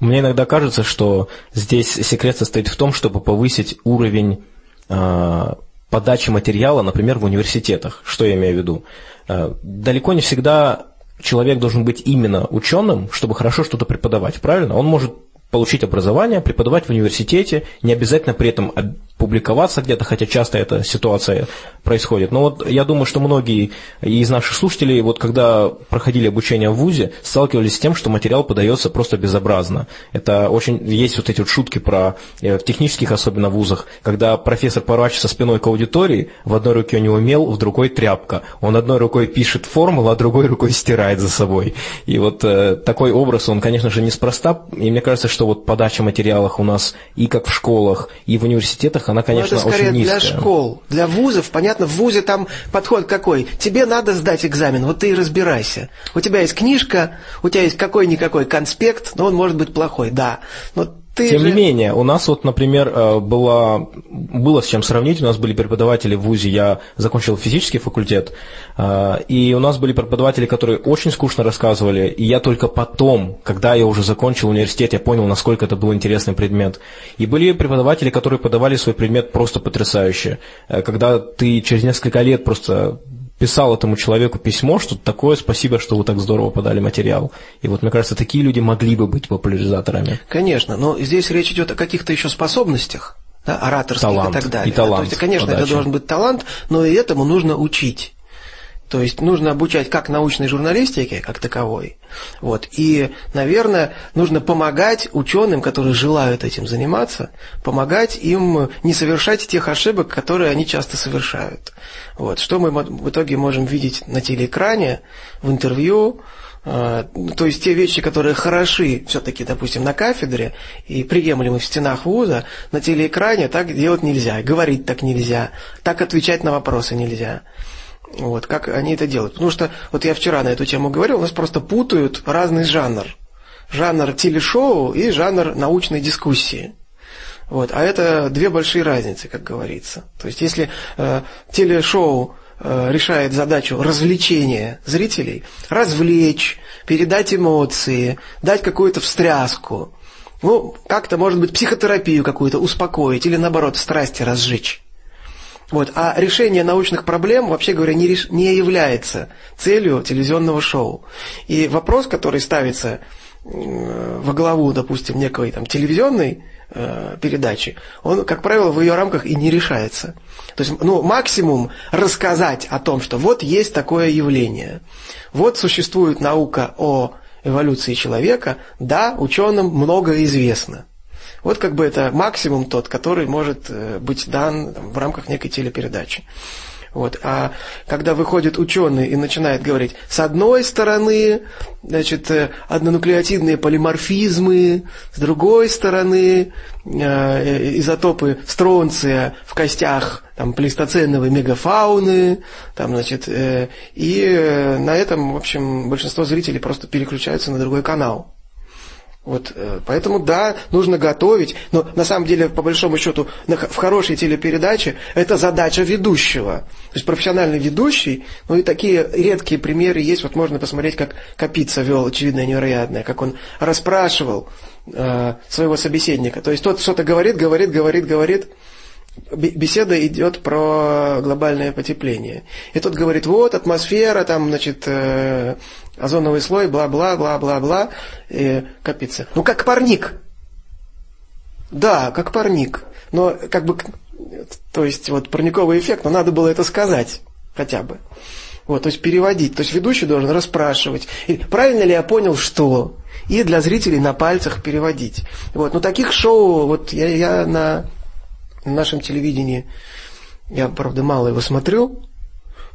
Мне иногда кажется, что здесь секрет состоит в том, чтобы повысить уровень э, подачи материала, например, в университетах. Что я имею в виду? Э, далеко не всегда человек должен быть именно ученым, чтобы хорошо что-то преподавать, правильно? Он может получить образование, преподавать в университете, не обязательно при этом публиковаться где-то, хотя часто эта ситуация происходит. Но вот я думаю, что многие из наших слушателей, вот когда проходили обучение в ВУЗе, сталкивались с тем, что материал подается просто безобразно. Это очень, есть вот эти вот шутки про, э, в технических особенно вузах, когда профессор поворачивается спиной к аудитории, в одной руке у него мел, в другой тряпка. Он одной рукой пишет формулу, а другой рукой стирает за собой. И вот э, такой образ, он, конечно же, неспроста. И мне кажется, что вот подача материалов у нас и как в школах, и в университетах, она, конечно, Но Ну, это скорее очень для низкая. школ, для вузов. Понятно, в вузе там подход какой. Тебе надо сдать экзамен, вот ты и разбирайся. У тебя есть книжка, у тебя есть какой-никакой конспект, но он может быть плохой, да. Но ты Тем же... не менее, у нас вот, например, э, было, было с чем сравнить. У нас были преподаватели в ВУЗе, я закончил физический факультет, э, и у нас были преподаватели, которые очень скучно рассказывали, и я только потом, когда я уже закончил университет, я понял, насколько это был интересный предмет. И были преподаватели, которые подавали свой предмет просто потрясающе. Э, Когда ты через несколько лет просто писал этому человеку письмо, что такое, спасибо, что вы так здорово подали материал. И вот, мне кажется, такие люди могли бы быть популяризаторами. Конечно, но здесь речь идет о каких-то еще способностях, да, ораторских Талант. и так далее. И талант Да, то есть, конечно, подачи. это должен быть талант, но и этому нужно учить. То есть нужно обучать как научной журналистике, как таковой. Вот. И, наверное, нужно помогать ученым, которые желают этим заниматься, помогать им не совершать тех ошибок, которые они часто совершают. Вот. Что мы в итоге можем видеть на телеэкране, в интервью, э, то есть те вещи, которые хороши все-таки, допустим, на кафедре и приемлемы в стенах вуза, на телеэкране так делать нельзя, говорить так нельзя, так отвечать на вопросы нельзя. Вот, как они это делают. Потому что, вот я вчера на эту тему говорил, у нас просто путают разный жанр. Жанр телешоу и жанр научной дискуссии. Вот, а это две большие разницы, как говорится. То есть, если э, телешоу э, решает задачу развлечения зрителей, развлечь, передать эмоции, дать какую-то встряску, ну, как-то, может быть, психотерапию какую-то успокоить или, наоборот, страсти разжечь. Вот. А решение научных проблем, вообще говоря, не, реш- не является целью телевизионного шоу. И вопрос, который ставится во главу, допустим, некой там, телевизионной э, передачи, он, как правило, в ее рамках и не решается. То есть, ну, максимум рассказать о том, что вот есть такое явление, вот существует наука о эволюции человека, да, ученым много известно. Вот как бы это максимум тот, который может э, быть дан в рамках некой телепередачи. Вот. А когда выходит ученый и начинает говорить, с одной стороны, значит, э, однонуклеотидные полиморфизмы, с другой стороны, э, изотопы стронция в костях там, плейстоценовой мегафауны, там, значит, и на этом, в общем, большинство зрителей просто переключаются на другой канал. Вот, э, поэтому, да, нужно готовить, но на самом деле, по большому счету, в хорошей телепередаче это задача ведущего. То есть профессиональный ведущий, ну и такие редкие примеры есть, вот можно посмотреть, как Капица вел очевидное невероятное, как он расспрашивал э, своего собеседника. То есть тот что-то говорит, говорит, говорит, говорит, беседа идет про глобальное потепление. И тот говорит, вот атмосфера, там, значит, э, озоновый слой, бла-бла, бла-бла-бла, и капица. Ну, как парник. Да, как парник. Но, как бы, то есть, вот, парниковый эффект, но надо было это сказать. хотя бы. Вот, то есть переводить. То есть ведущий должен расспрашивать. И правильно ли я понял, что? И для зрителей на пальцах переводить. Вот. Но таких шоу, вот я, я на нашем телевидении, я, правда, мало его смотрю,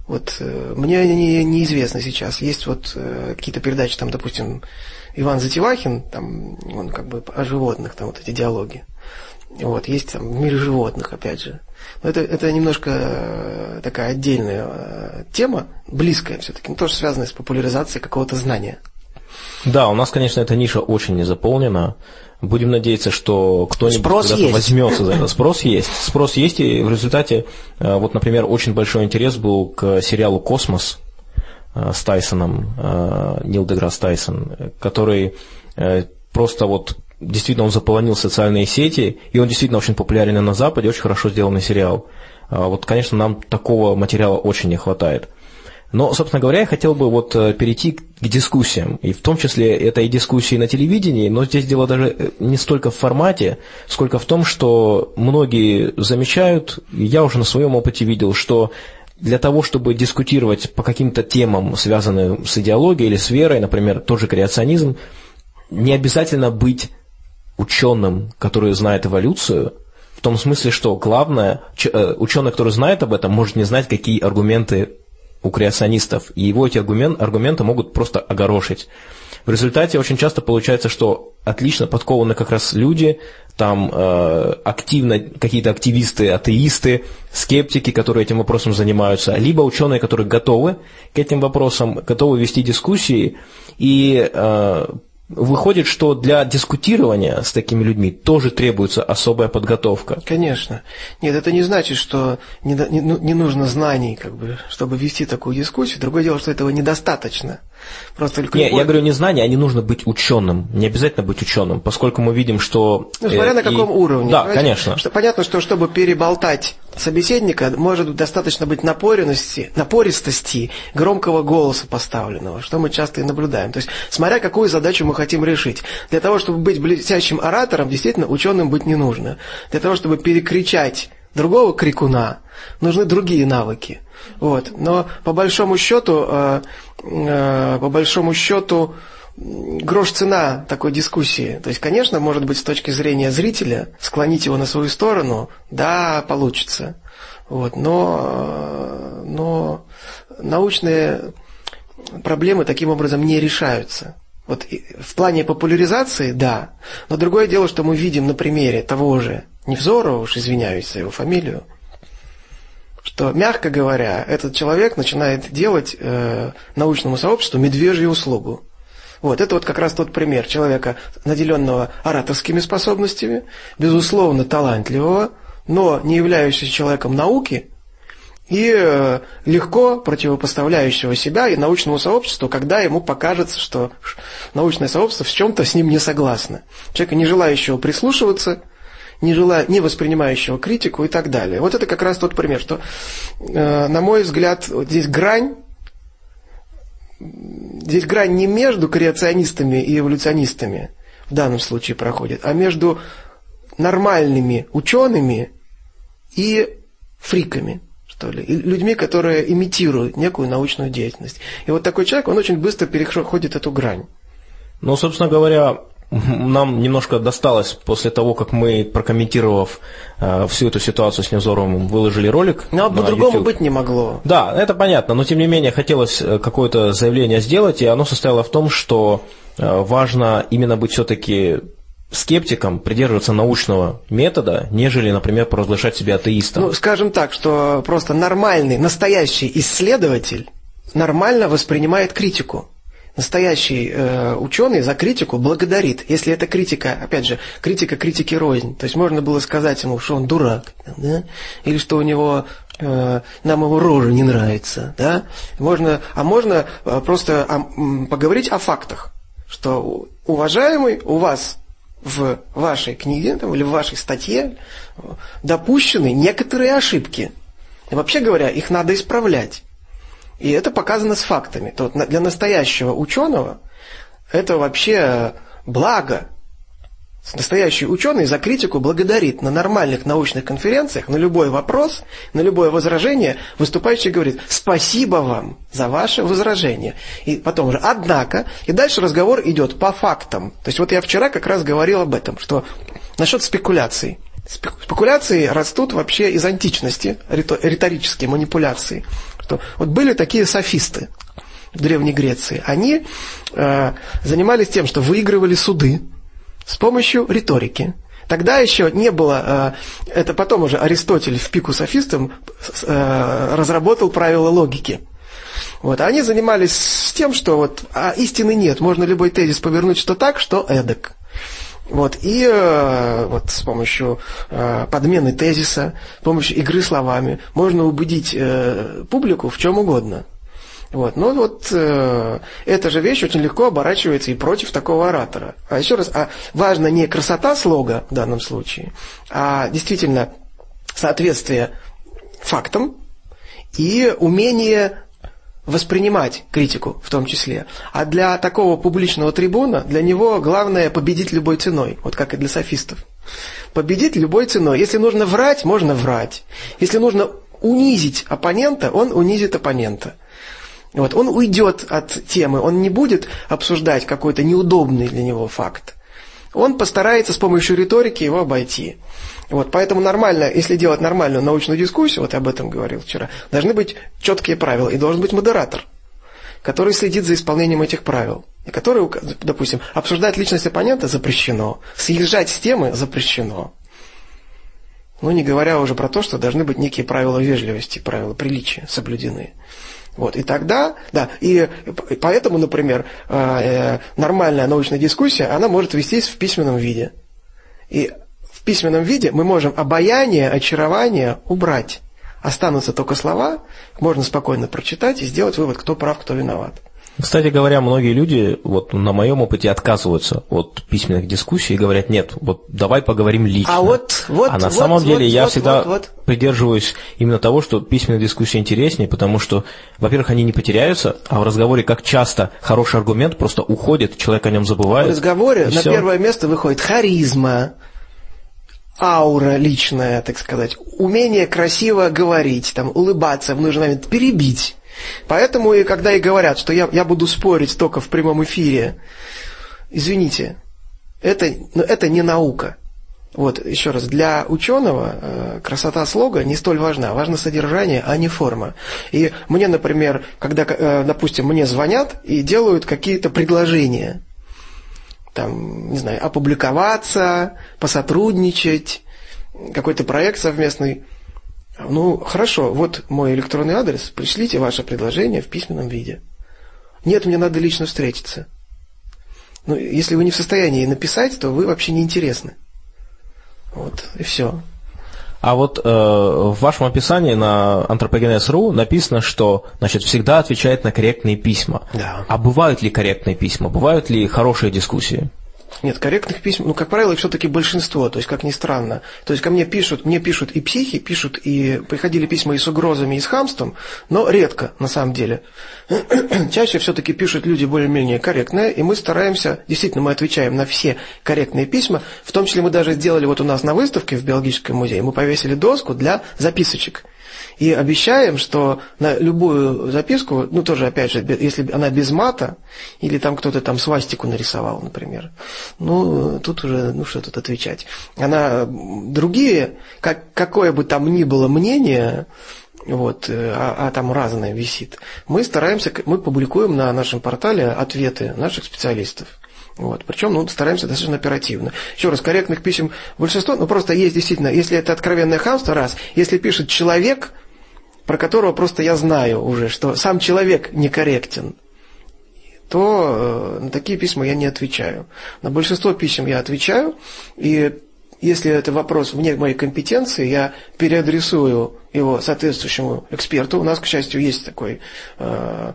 вот э, мне они неизвестно сейчас. Есть вот э, какие-то передачи, там, допустим, Иван Затевахин, там, он как бы о животных, там вот эти диалоги. Вот, есть там в мире животных, опять же. Но это, это немножко э, такая отдельная тема, близкая все-таки, но тоже связанная с популяризацией какого-то знания. Да, у нас, конечно, эта ниша очень не заполнена. Будем надеяться, что кто-нибудь возьмется за это. Спрос есть. Спрос есть, и в результате, э, вот, например, очень большой интерес был к сериалу «Космос» э, с Тайсоном, э, Нил Деграсс Тайсон, который просто вот действительно он заполонил социальные сети, и он действительно очень популярен на Западе, очень хорошо сделанный сериал. А Вот, конечно, нам такого материала очень не хватает. Но, собственно говоря, я хотел бы вот э, перейти к дискуссиям. И в том числе это и дискуссии на телевидении, но здесь дело даже э, не столько в формате, сколько в том, что многие замечают, я уже на своем опыте видел, что для того, чтобы дискутировать по каким-то темам, связанным с идеологией или с верой, например, тот же креационизм, не обязательно быть ученым, который знает эволюцию, в том смысле, что главное, э, ученый, который знает об этом, может не знать, какие аргументы у креационистов, и его эти аргумен- аргументы могут просто огорошить. В результате очень часто получается, что отлично подкованы как раз люди, там э, активно какие-то активисты, атеисты, скептики, которые этим вопросом занимаются, либо ученые, которые готовы к этим вопросам, готовы вести дискуссии, и э, выходит, что для дискутирования с такими людьми тоже требуется особая подготовка. Конечно. Нет, это не значит, что не, не, ну, не нужно знаний, как бы, чтобы вести такую дискуссию. Другое дело, что этого недостаточно. Просто только Не, любой- я говорю не знания, а не нужно быть ученым. Не обязательно быть ученым, поскольку мы видим, что... Ну, смотря э, на и- каком уровне. Да, понимаете? конечно. Что, понятно, что чтобы переболтать собеседника, может достаточно быть напоренности, напористости, громкого голоса поставленного, что мы часто и наблюдаем. То есть, смотря какую задачу мы хотим решить. Для того, чтобы быть блестящим оратором, действительно, ученым быть не нужно. Для того, чтобы перекричать другого крикуна, нужны другие навыки. Вот. Но по большому счету, э, э, по большому счету, грош цена такой дискуссии. То есть, конечно, может быть, с точки зрения зрителя, склонить его на свою сторону, да, получится. Вот. Но, э, но научные проблемы таким образом не решаются. Вот в плане популяризации, да. Но другое дело, что мы видим на примере того же Невзорова, уж извиняюсь за его фамилию, что, мягко говоря, этот человек начинает делать э, научному сообществу медвежью услугу. Вот, это вот как раз тот пример человека, наделенного ораторскими способностями, безусловно талантливого, но не являющегося человеком науки, и э, легко противопоставляющего себя и научному сообществу, когда ему покажется, что научное сообщество в чем-то с ним не согласно. Человека, не желающего прислушиваться, не, желая, не воспринимающего критику и так далее. Вот это как раз тот пример, что, э, на мой взгляд, вот здесь грань, здесь грань не между креационистами и эволюционистами в данном случае проходит, а между нормальными учеными и фриками, что ли, и людьми, которые имитируют некую научную деятельность. И вот такой человек, он очень быстро переходит эту грань. Ну, собственно говоря, нам немножко досталось после того, как мы, прокомментировав э, всю эту ситуацию с Невзоровым, выложили ролик. Но по-другому быть не могло. Да, это понятно, но тем не менее хотелось э, какое-то заявление сделать, и оно состояло в том, что э, важно именно быть все-таки скептиком, придерживаться научного метода, нежели, например, провозглашать себя атеистом. Ну, скажем так, что просто нормальный, настоящий исследователь нормально воспринимает критику. Настоящий э, ученый за критику благодарит. Если эта критика, опять же, критика критики рознь. То есть можно было сказать ему, что он дурак, да? или что у него э, нам его рожа не нравится, да? Можно, а можно э, просто м, поговорить о фактах, что уважаемый у вас в вашей книге там, или в вашей статье допущены некоторые ошибки. И вообще говоря, их надо исправлять. И это показано с фактами. То вот для настоящего ученого это вообще благо. Настоящий ученый за критику благодарит на нормальных научных конференциях, на любой вопрос, на любое возражение, выступающий говорит «спасибо вам за ваше возражение». И потом уже «однако», и дальше разговор идет по фактам. То есть вот я вчера как раз говорил об этом, что насчет спекуляций. Спекуляции растут вообще из античности, риторические манипуляции. Что вот были такие софисты в Древней Греции. Они э, занимались тем, что выигрывали суды, с помощью риторики. Тогда еще не было, э, это потом уже Аристотель в пику софистам э, разработал правила логики. Вот, они занимались тем, что вот, а истины нет, можно любой тезис повернуть что так, что эдак. Вот, и э, вот с помощью э, подмены тезиса, с помощью игры словами можно убедить э, публику в чем угодно. Вот. Но вот э, эта же вещь очень легко оборачивается и против такого оратора. А еще раз, а важно не красота слога в данном случае, а действительно соответствие фактам и умение воспринимать критику в том числе. А для такого публичного трибуна, для него главное победить любой ценой, вот как и для софистов. Победить любой ценой. Если нужно врать, можно врать. Если нужно унизить оппонента, он унизит оппонента. Вот, он уйдет от темы, он не будет обсуждать какой-то неудобный для него факт. Он постарается с помощью риторики его обойти. Вот, поэтому нормально, если делать нормальную научную дискуссию, вот я об этом говорил вчера, должны быть четкие правила, и должен быть модератор, который следит за исполнением этих правил. И который, допустим, обсуждать личность оппонента запрещено, съезжать с темы запрещено. Ну, не говоря уже про то, что должны быть некие правила вежливости, правила приличия соблюдены. Вот, и тогда, да, и поэтому, например, э, э, нормальная научная дискуссия, она может вестись в письменном виде. И в письменном виде мы можем обаяние, очарование убрать. Останутся только слова, можно спокойно прочитать и сделать вывод, кто прав, кто виноват. Кстати говоря, многие люди, вот на моем опыте, отказываются от письменных дискуссий и говорят, нет, вот давай поговорим лично. А вот, вот, а на вот, самом вот, деле вот, я вот, всегда вот, вот. придерживаюсь именно того, что письменные дискуссии интереснее, потому что, во-первых, они не потеряются, а в разговоре, как часто, хороший аргумент просто уходит, человек о нем забывает. В разговоре на всё. первое место выходит харизма, аура личная, так сказать, умение красиво говорить, там, улыбаться в нужный момент, перебить. Поэтому и когда и говорят, что я, я буду спорить только в прямом эфире, извините, это, ну, это не наука. Вот, еще раз, для ученого э, красота слога не столь важна. Важно содержание, а не форма. И мне, например, когда, э, допустим, мне звонят и делают какие-то предложения, там, не знаю, опубликоваться, посотрудничать, какой-то проект совместный. Ну, хорошо, вот мой электронный адрес, пришлите ваше предложение в письменном виде. Нет, мне надо лично встретиться. Ну, если вы не в состоянии написать, то вы вообще не интересны. Вот, и все. А вот э, в вашем описании на anthropogenes.ru написано, что значит, всегда отвечает на корректные письма. Да. А бывают ли корректные письма? Бывают ли хорошие дискуссии? Нет, корректных писем, ну, как правило, их все-таки большинство, то есть, как ни странно. То есть, ко мне пишут, мне пишут и психи, пишут и приходили письма и с угрозами, и с хамством, но редко, на самом деле. Чаще все-таки пишут люди более-менее корректные, и мы стараемся, действительно, мы отвечаем на все корректные письма, в том числе мы даже сделали вот у нас на выставке в биологическом музее, мы повесили доску для записочек. И обещаем, что на любую записку, ну тоже опять же, если она без мата, или там кто-то там свастику нарисовал, например, ну тут уже, ну что тут отвечать. Она, другие, как, какое бы там ни было мнение, вот, э, а, а там разное висит, мы стараемся, мы публикуем на нашем портале ответы наших специалистов. Вот. Причем ну, стараемся достаточно оперативно. Еще раз, корректных писем большинство, ну просто есть действительно, если это откровенное хамство, раз, если пишет человек, про которого просто я знаю уже, что сам человек некорректен, то э, на такие письма я не отвечаю. На большинство писем я отвечаю, и если это вопрос вне моей компетенции, я переадресую его соответствующему эксперту. У нас, к счастью, есть такой, э,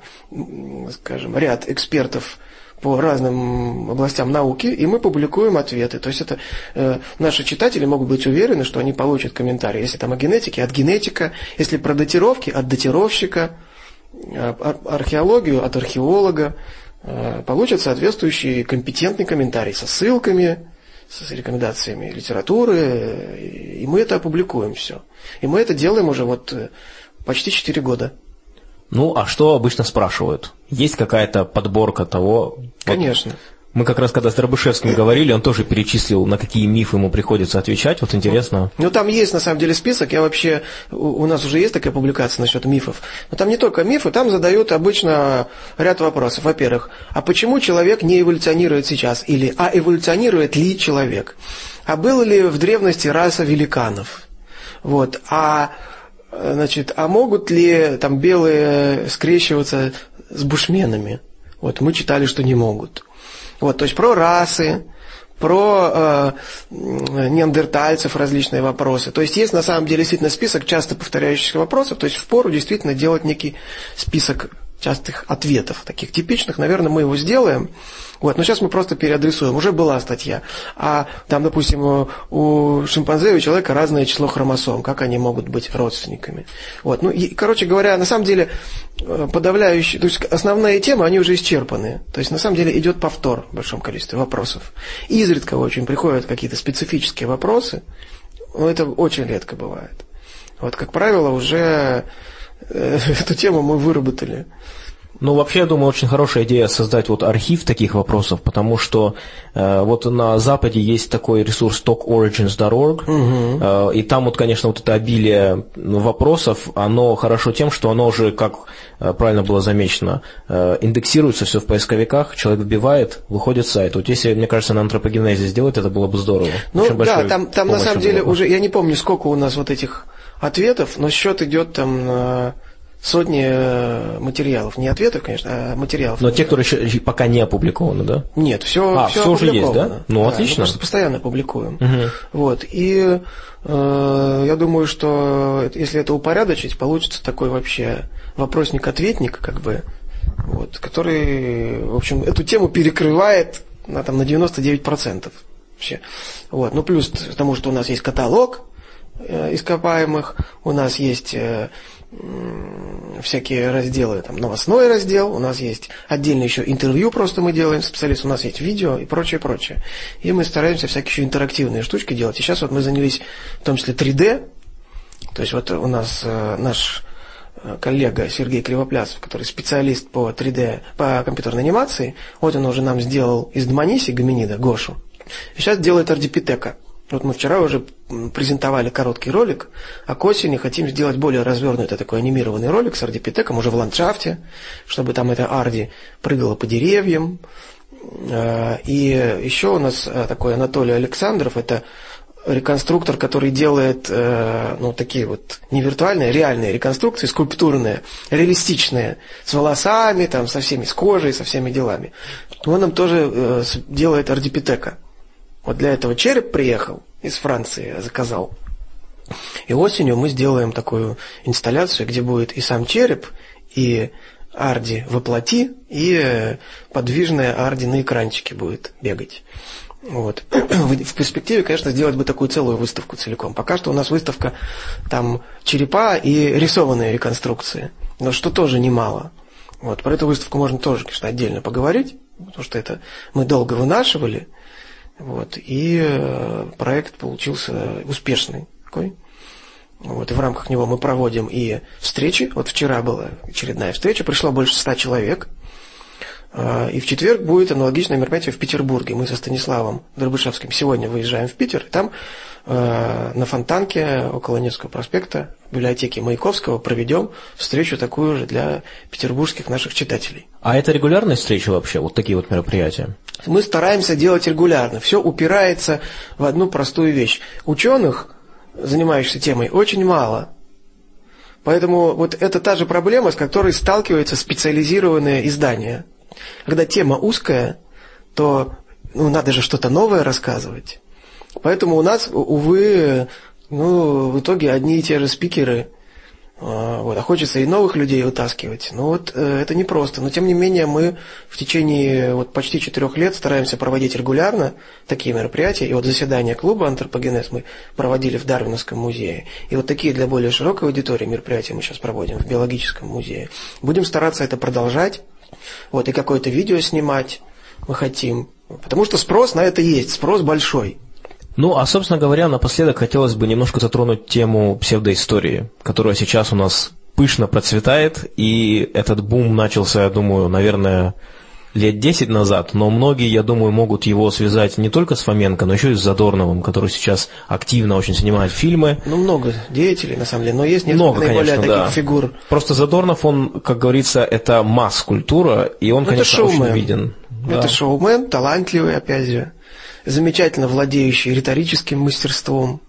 скажем, ряд экспертов по разным областям науки, и мы публикуем ответы. То есть это э, наши читатели могут быть уверены, что они получат комментарии. Если там о генетике, от генетика, если про датировки, от датировщика, э, ар- археологию, от археолога, э, получат соответствующий компетентный комментарий со ссылками, с рекомендациями литературы, и мы это опубликуем все. И мы это делаем уже вот э, почти 4 года. Ну, а что обычно спрашивают? Есть какая-то подборка того? вот Конечно. мы как раз когда с Дробышевским говорили, он тоже перечислил, на какие мифы ему приходится отвечать. Вот интересно. Ну, там есть, на самом деле, список. Я вообще... У у нас уже есть такая публикация насчет мифов. Но там не только мифы, там задают обычно ряд вопросов. Во-первых, а почему человек не эволюционирует сейчас? Или, а эволюционирует ли человек? А был ли в древности раса великанов? Вот. А, значит, а могут ли там белые скрещиваться с бушменами? Вот, мы читали, что не могут. Вот, то есть про расы, про э, неандертальцев различные вопросы. То есть есть на самом деле действительно список часто повторяющихся вопросов, то есть впору действительно делать некий список частых ответов, таких типичных, наверное, мы его сделаем. Вот, но сейчас мы просто переадресуем. Уже была статья. А там, допустим, у- шимпанзе и у человека разное число хромосом. Как они могут быть родственниками? Вот, ну, и, короче говоря, на самом деле э, подавляющие, то есть основные темы, они уже исчерпаны. То есть, на самом деле, идет повтор в большом количестве вопросов. Изредка очень приходят какие-то специфические вопросы, но это очень редко бывает. Вот, как правило, уже эту тему мы выработали. Ну, вообще, я думаю, очень хорошая идея создать вот архив таких вопросов, потому что э, вот на Западе есть такой ресурс talkorigins.org, э, и там вот, конечно, вот это обилие вопросов, оно хорошо тем, что оно уже, как э, правильно было замечено, э, индексируется все в поисковиках, человек вбивает, выходит сайт. Вот если, мне кажется, на антропогенезе сделать, это было бы здорово. Ну да, там, там на самом деле было бы. уже, я не помню, сколько у нас вот этих ответов, но счет идет там на сотни э, материалов. Не ответов, конечно, а материалов. Но те, которые еще пока не опубликованы, да? Нет, все, А, всё уже есть, да? Ну, Мы отлично. просто постоянно публикуем. Мгм. Вот. И э, я думаю, что если это упорядочить, получится такой вообще вопросник-ответник, как бы, вот, который, в общем, эту тему перекрывает на, там, на 99% вообще. Вот. Ну, плюс к тому, что у нас есть каталог ископаемых, у нас есть э, всякие разделы, там, новостной раздел, у нас есть отдельно еще интервью просто мы делаем специалист, у нас есть видео и прочее, прочее. И мы стараемся всякие еще интерактивные штучки делать. И сейчас вот мы занялись в том числе 3D, то есть вот у нас э, наш э, коллега Сергей Кривоплясов, который специалист по 3D, по компьютерной анимации, вот он уже нам сделал из Дманиси гоминида Гошу. И сейчас делает Ардипитека. Вот мы вчера уже презентовали короткий ролик, а к осени хотим сделать более развернутый такой анимированный ролик с Ардипитеком уже в ландшафте, чтобы там эта Арди прыгала по деревьям. Э, И еще у нас э, такой Анатолий Александров, это реконструктор, который делает э, ну, такие вот не виртуальные, а реальные реконструкции, скульптурные, реалистичные, с волосами, там, со всеми, с кожей, со всеми делами. Он нам тоже делает ардипитека. Вот для этого череп приехал из Франции, заказал. И осенью мы сделаем такую инсталляцию, где будет и сам череп, и Арди воплоти, и э, подвижная Арди на экранчике будет бегать. Вот. В перспективе, конечно, сделать бы такую целую выставку целиком. Пока что у нас выставка там черепа и рисованные реконструкции, но что тоже немало. Вот. Про эту выставку можно тоже, конечно, отдельно поговорить, потому что это мы долго вынашивали, вот, и э, проект получился успешный такой. Вот, и в рамках него мы проводим и встречи. Вот вчера была очередная встреча, пришло больше ста человек. А, И в четверг будет аналогичное мероприятие в Петербурге. Мы со Станиславом Дробышевским сегодня выезжаем в Питер. И там на Фонтанке около Невского проспекта в библиотеке Маяковского проведем встречу такую же для петербургских наших читателей. А это регулярные встречи вообще, вот такие вот мероприятия? Мы стараемся делать регулярно. Все упирается в одну простую вещь. Ученых, занимающихся темой, очень мало. Поэтому вот это та же проблема, с которой сталкиваются специализированные издания. Когда тема узкая, то ну, надо же что-то новое рассказывать. Поэтому у нас, увы, ну, в итоге одни и те же спикеры. А, Вот, а хочется и новых людей вытаскивать. Ну вот э, это непросто. Но тем не менее мы в течение вот, почти четырех лет стараемся проводить регулярно такие мероприятия. И вот заседание клуба «Антропогенез» мы проводили в Дарвиновском музее. И вот такие для более широкой аудитории мероприятия мы сейчас проводим в биологическом музее. Будем стараться это продолжать. Вот, и какое-то видео снимать мы хотим. Потому что спрос на это есть, спрос большой. Ну, а, собственно говоря, напоследок хотелось бы немножко затронуть тему псевдоистории, которая сейчас у нас пышно процветает, и этот бум начался, я думаю, наверное, лет 10 назад, но многие, я думаю, могут его связать не только с Фоменко, но еще и с Задорновым, который сейчас активно очень снимает фильмы. Ну, много деятелей, на самом деле, но есть несколько Много, наиболее конечно, таких да. фигур. Просто Задорнов, он, как говорится, это масс-культура, и он, Ну, конечно, очень виден. Это Да. шоумен, талантливый, опять же, замечательно владеющий риторическим мастерством.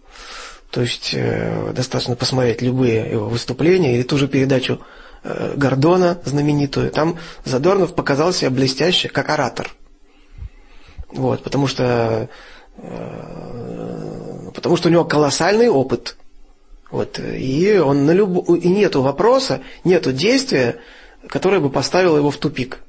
То есть э, достаточно посмотреть любые его выступления или ту же передачу э, Гордона знаменитую. Там Задорнов показал себя блестяще как оратор. Вот, потому что э, потому что у него колоссальный опыт. Вот, и он на люб... и нету вопроса, нету действия, которое бы поставило его в тупик.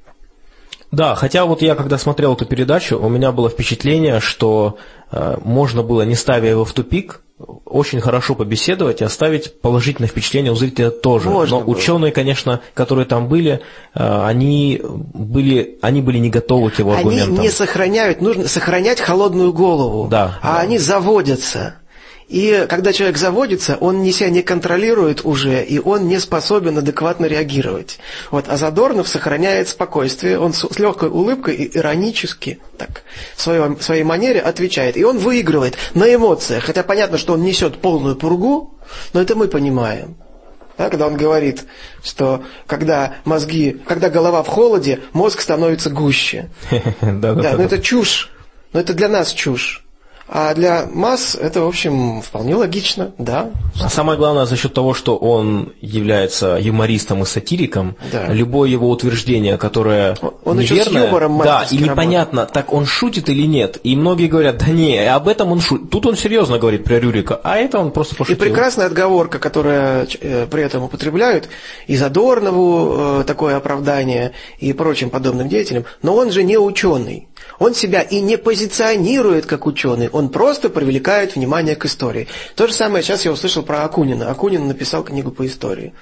Да, хотя вот я когда смотрел эту передачу, у меня было впечатление, что э, можно было, не ставя его в тупик, очень хорошо побеседовать и оставить положительное впечатление у зрителя тоже. Можно Но было. ученые, конечно, которые там были, э, они были, они были не готовы к его Они аргументам. не сохраняют, нужно сохранять холодную голову. Да, а да. они заводятся. И когда человек заводится, он не себя не контролирует уже, и он не способен адекватно реагировать. Вот, а Задорнов сохраняет спокойствие, он с, с легкой улыбкой и иронически так, в своем- в своей манере отвечает. И он выигрывает на эмоциях. Хотя понятно, что он несет полную пургу, но это мы понимаем. Да, когда он говорит, что когда мозги, когда голова в холоде, мозг становится гуще. Да, но да. это чушь. Но это для нас чушь. А для масс это, в общем, вполне логично, да. А самое главное, за счет того, что он является юмористом и сатириком, Да. любое его утверждение, которое Он еще с неверное, юмором да, и непонятно, так он шутит или нет. И многие говорят, да не, об этом он шутит. Тут он серьезно говорит про Рюрика, а это он просто И пошутил. прекрасная отговорка, которую э, при этом употребляют и Задорнову э, такое оправдание, и прочим подобным деятелям, но он же не ученый. Он себя и не позиционирует как ученый, он просто привлекает внимание к истории. То же самое сейчас я услышал про Акунина. Акунин написал книгу по истории.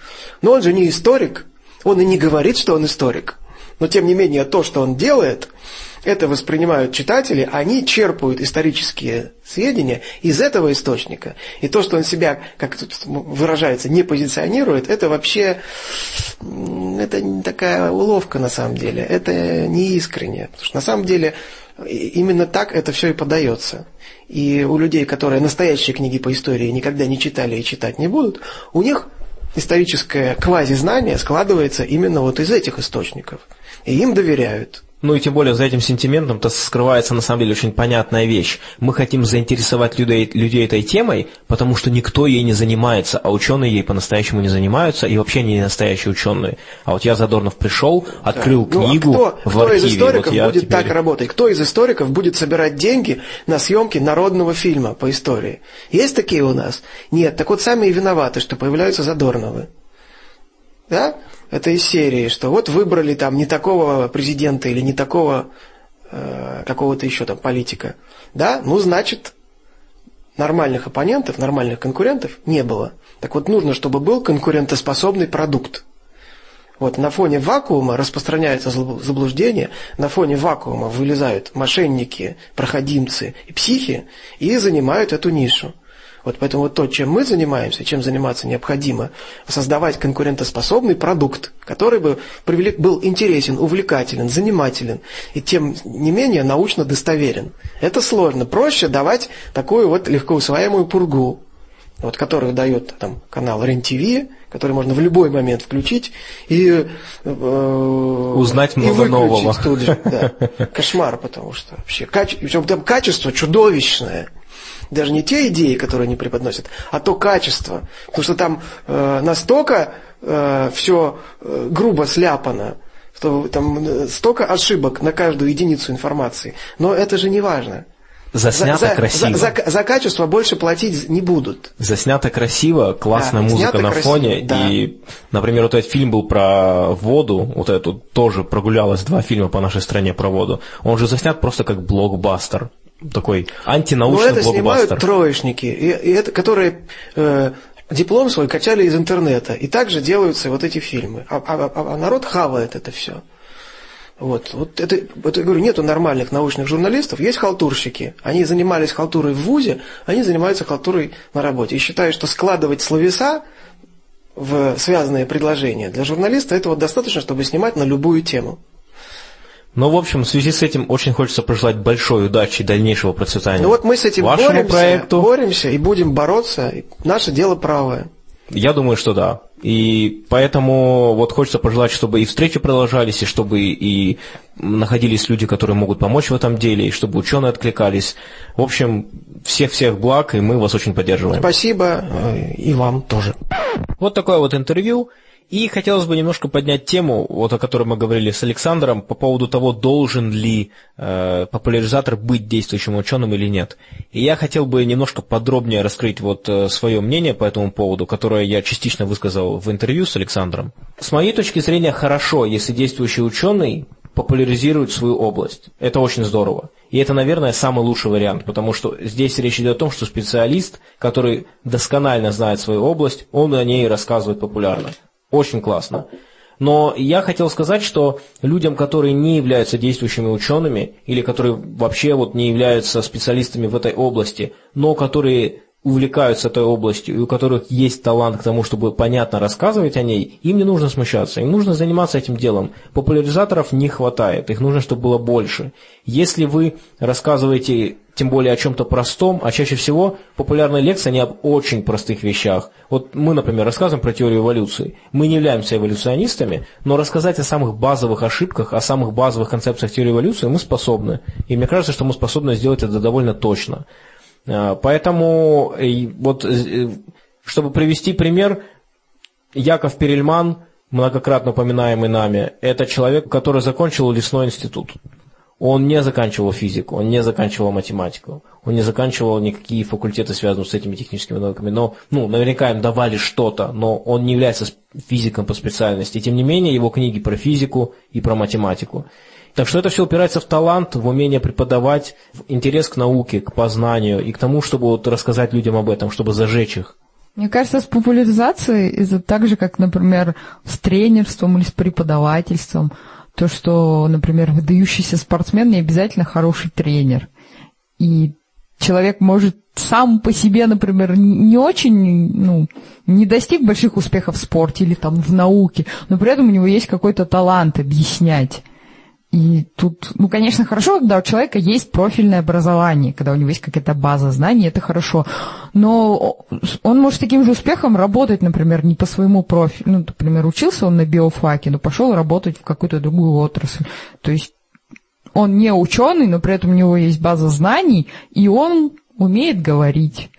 Но он же не историк, он и не говорит, что он историк. Но тем не менее то, что он делает, это воспринимают читатели, они черпают исторические сведения из этого источника. И то, что он себя, как тут выражается, не позиционирует, это вообще это не такая уловка на самом деле. Это не искренне. Потому что на самом деле именно так это все и подается. И у людей, которые настоящие книги по истории никогда не читали и читать не будут, у них историческое квазизнание складывается именно вот из этих источников. И им доверяют. Ну и тем более за этим сентиментом-то скрывается на самом деле очень понятная вещь. Мы хотим заинтересовать людей, людей этой темой, потому что никто ей не занимается, а ученые ей по-настоящему не занимаются, и вообще не настоящие ученые. А вот я, Задорнов, пришел, открыл Ну, а книгу кто, в кто из архиве. историков вот будет теперь- так работать? Кто из историков будет собирать деньги на съемки народного фильма по истории? Есть такие у нас? Нет. Так вот сами и виноваты, что появляются Задорновы. Да? Это из серии, что вот выбрали там не такого президента или не такого э, какого-то еще там политика. Да? Ну, значит, нормальных оппонентов, нормальных конкурентов не было. Так вот, нужно, чтобы был конкурентоспособный продукт. Вот на фоне вакуума распространяется заблуждение, на фоне вакуума вылезают мошенники, проходимцы и психи и занимают эту нишу. Вот поэтому вот то, чем мы занимаемся, чем заниматься необходимо, создавать конкурентоспособный продукт, который бы привлек, был интересен, увлекателен, занимателен и тем не менее научно достоверен. Это сложно. Проще давать такую вот легко усвояемую пургу, вот, которую дает там канал РЕН-ТВ, который можно в любой момент включить и э, Узнать и много выключить нового. тут же. Да. Кошмар, потому что вообще каче- там качество чудовищное. Даже не те идеи, которые они преподносят, а то качество. Потому что там э, настолько все грубо сляпано, что там э, столько ошибок на каждую единицу информации. Но это же не важно. Заснято за, красиво. За, за- за качество больше платить не будут. Заснято красиво, классная Да, музыка на красиво, фоне. да. И, например, вот этот фильм был про воду, вот эту тоже прогулялось два фильма по нашей стране про воду. Он же заснят просто как блокбастер. Такой Но антинаучный это снимают троечники, и, и это, которые э, диплом свой качали из интернета. И также делаются вот эти фильмы. А, а- а- а народ хавает это все. Вот, вот это, это, я говорю, нету нормальных научных журналистов, есть халтурщики. Они занимались халтурой в ВУЗе, они занимаются халтурой на работе. И считаю, что складывать словеса в связанные предложения для журналиста этого достаточно, чтобы снимать на любую тему. Ну, в общем, в связи с этим очень хочется пожелать большой удачи и дальнейшего процветания. Ну вот мы с этим вашему боремся, проекту. боремся и будем бороться. Наше дело правое. Я думаю, что да. И поэтому вот хочется пожелать, чтобы и встречи продолжались, и чтобы и находились люди, которые могут помочь в этом деле, и чтобы ученые откликались. В общем, всех-всех благ, и мы вас очень поддерживаем. Спасибо э, и вам тоже. Вот такое вот интервью. И хотелось бы немножко поднять тему, вот о которой мы говорили с Александром, по поводу того, должен ли э, популяризатор быть действующим ученым или нет. И я хотел бы немножко подробнее раскрыть вот э, свое мнение по этому поводу, которое я частично высказал в интервью с Александром. С моей точки зрения, хорошо, если действующий ученый популяризирует свою область. Это очень здорово. И это, наверное, самый лучший вариант, потому что здесь речь идет о том, что специалист, который досконально знает свою область, он о ней рассказывает популярно. Очень классно. Но я хотел сказать, что людям, которые не являются действующими учеными или которые вообще вот не являются специалистами в этой области, но которые увлекаются этой областью и у которых есть талант к тому, чтобы понятно рассказывать о ней, им не нужно смущаться, им нужно заниматься этим делом. Популяризаторов не хватает, их нужно, чтобы было больше. Если вы рассказываете тем более о чем-то простом, а чаще всего популярная лекция не об очень простых вещах. Вот мы, например, рассказываем про теорию эволюции. Мы не являемся эволюционистами, но рассказать о самых базовых ошибках, о самых базовых концепциях теории эволюции мы способны. И мне кажется, что мы способны сделать это довольно точно. А, поэтому, вот, э, чтобы привести пример, Яков Перельман, многократно упоминаемый нами, это человек, который закончил лесной институт. Он не заканчивал физику, он не заканчивал математику, он не заканчивал никакие факультеты, связанные с этими техническими науками. Но, ну, наверняка им давали что-то, но он не является физиком по специальности. Тем не менее, его книги про физику и про математику. Так что это все упирается в талант, в умение преподавать, в интерес к науке, к познанию и к тому, чтобы вот рассказать людям об этом, чтобы зажечь их. Мне кажется, с популяризацией это так же, как, например, с тренерством или с преподавательством – то, что, например, выдающийся спортсмен не обязательно хороший тренер. И человек может сам по себе, например, не очень, ну, не достиг больших успехов в спорте или там в науке, но при этом у него есть какой-то талант объяснять. И тут, ну, конечно, хорошо, когда у человека есть профильное образование, когда у него есть какая-то база знаний, это хорошо. Но он может таким же успехом работать, например, не по своему профилю. Ну, например, учился он на биофаке, но пошел работать в какую-то другую отрасль. То есть он не ученый, но при этом у него есть база знаний, и он умеет говорить.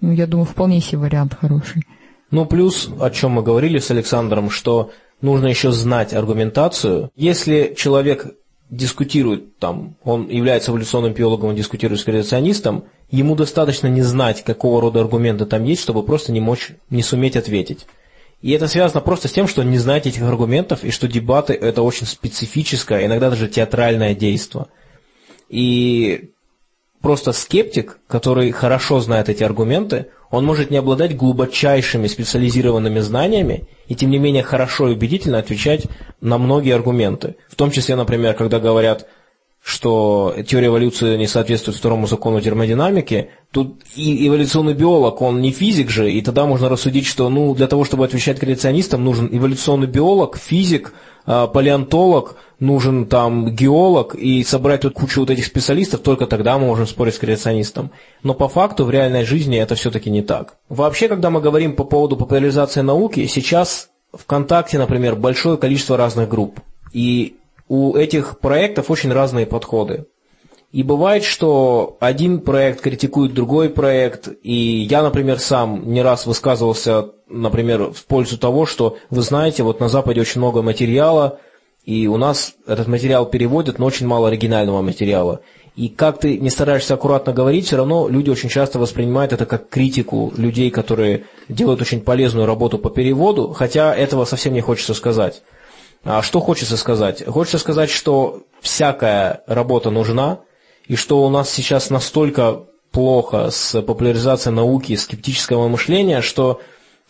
Ну, я думаю, вполне себе вариант хороший. Ну, плюс, о чем мы говорили с Александром, что нужно еще знать аргументацию. Если человек дискутирует, там, он является эволюционным биологом, он дискутирует с креационистом, ему достаточно не знать, какого рода аргументы там есть, чтобы просто не мочь, не суметь ответить. И это связано просто с тем, что не знать этих аргументов, и что дебаты – это очень специфическое, иногда даже театральное действие. И просто скептик, который хорошо знает эти аргументы, он может не обладать глубочайшими специализированными знаниями и тем не менее хорошо и убедительно отвечать на многие аргументы. В том числе, например, когда говорят, что теория эволюции не соответствует второму закону термодинамики, тут и эволюционный биолог, он не физик же, и тогда можно рассудить, что ну, для того, чтобы отвечать креационистам, нужен эволюционный биолог, физик, палеонтолог, нужен там геолог, и собрать тут кучу вот этих специалистов, только тогда мы можем спорить с креационистом. Но по факту в реальной жизни это все-таки не так. Вообще, когда мы говорим по поводу популяризации науки, сейчас ВКонтакте, например, большое количество разных групп. И у этих проектов очень разные подходы. И бывает, что один проект критикует другой проект, и я, например, сам не раз высказывался, например, в пользу того, что, вы знаете, вот на Западе очень много материала, и у нас этот материал переводят, но очень мало оригинального материала. И как ты не стараешься аккуратно говорить, все равно люди очень часто воспринимают это как критику людей, которые делают очень полезную работу по переводу, хотя этого совсем не хочется сказать. А что хочется сказать? Хочется сказать, что всякая работа нужна, и что у нас сейчас настолько плохо с популяризацией науки, скептического мышления, что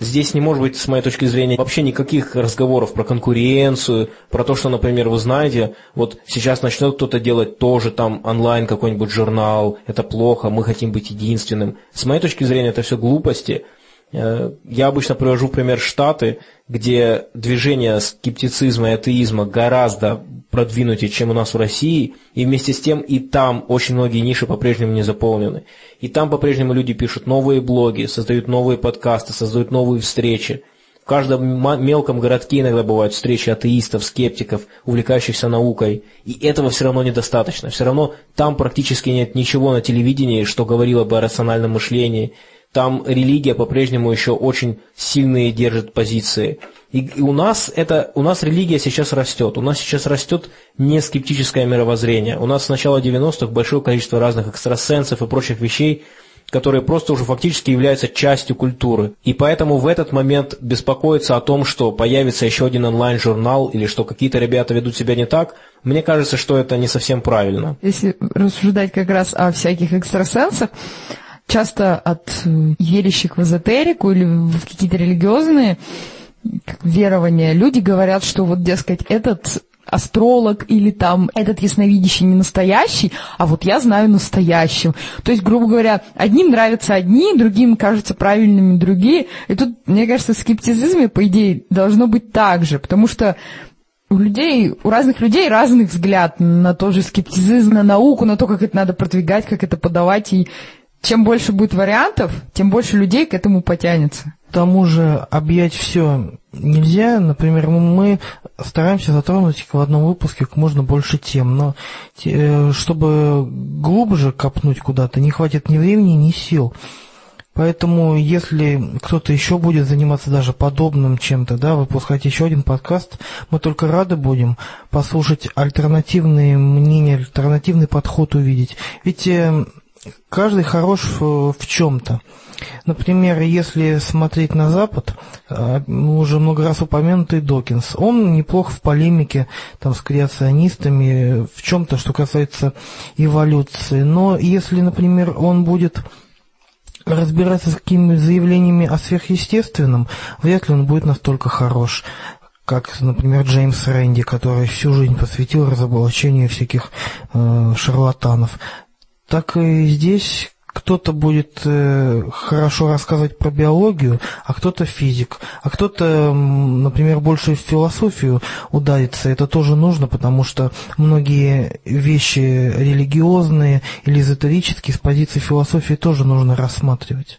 Здесь не может быть, с моей точки зрения, вообще никаких разговоров про конкуренцию, про то, что, например, вы знаете, вот сейчас начнет кто-то делать тоже там онлайн какой-нибудь журнал, это плохо, мы хотим быть единственным. С моей точки зрения, это все глупости. Э, я обычно привожу пример Штаты, где движение скептицизма и атеизма гораздо продвинутее, чем у нас в России, и вместе с тем и там очень многие ниши по-прежнему не заполнены. И там по-прежнему люди пишут новые блоги, создают новые подкасты, создают новые встречи. В каждом мелком городке иногда бывают встречи атеистов, скептиков, увлекающихся наукой. И этого все равно недостаточно. Все равно там практически нет ничего на телевидении, что говорило бы о рациональном мышлении, там религия по-прежнему еще очень сильные держит позиции. И, у нас это, у нас религия сейчас растет. У нас сейчас растет не скептическое мировоззрение. У нас с начала 90-х большое количество разных экстрасенсов и прочих вещей, которые просто уже фактически являются частью культуры. И поэтому в этот момент беспокоиться о том, что появится еще один онлайн-журнал или что какие-то ребята ведут себя не так, мне кажется, что это не совсем правильно. Если рассуждать как раз о всяких экстрасенсах, часто от э, верящих в эзотерику или в какие-то религиозные верования люди говорят, что вот, дескать, этот астролог или там этот ясновидящий не настоящий, а вот я знаю настоящего. То есть, грубо говоря, одним нравятся одни, другим кажутся правильными другие. И тут, мне кажется, в скептицизме, по идее, должно быть так же, потому что у людей, у разных людей разный взгляд на тот же скептицизм, на науку, на то, как это надо продвигать, как это подавать, и чем больше будет вариантов, тем больше людей к этому потянется. К тому же объять все нельзя. Например, мы стараемся затронуть в одном выпуске как можно больше тем, но э, чтобы глубже копнуть куда-то, не хватит ни времени, ни сил. Поэтому, если кто-то еще будет заниматься даже подобным чем-то, да, выпускать еще один подкаст, мы только рады будем послушать альтернативные мнения, альтернативный подход увидеть. Ведь э, каждый хорош в, чем-то. Например, если смотреть на Запад, а, уже много раз упомянутый Докинс, он неплох в полемике там, с креационистами, в чем-то, что касается эволюции. Но если, например, он будет разбираться с какими-то заявлениями о сверхъестественном, вряд ли он будет настолько хорош как, например, Джеймс Рэнди, который всю жизнь посвятил разоблачению всяких э, шарлатанов так и здесь кто-то будет э, хорошо рассказывать про биологию, а кто-то физик, а кто-то, например, больше в философию ударится. Это тоже нужно, потому что многие вещи религиозные или эзотерические с позиции философии тоже нужно рассматривать.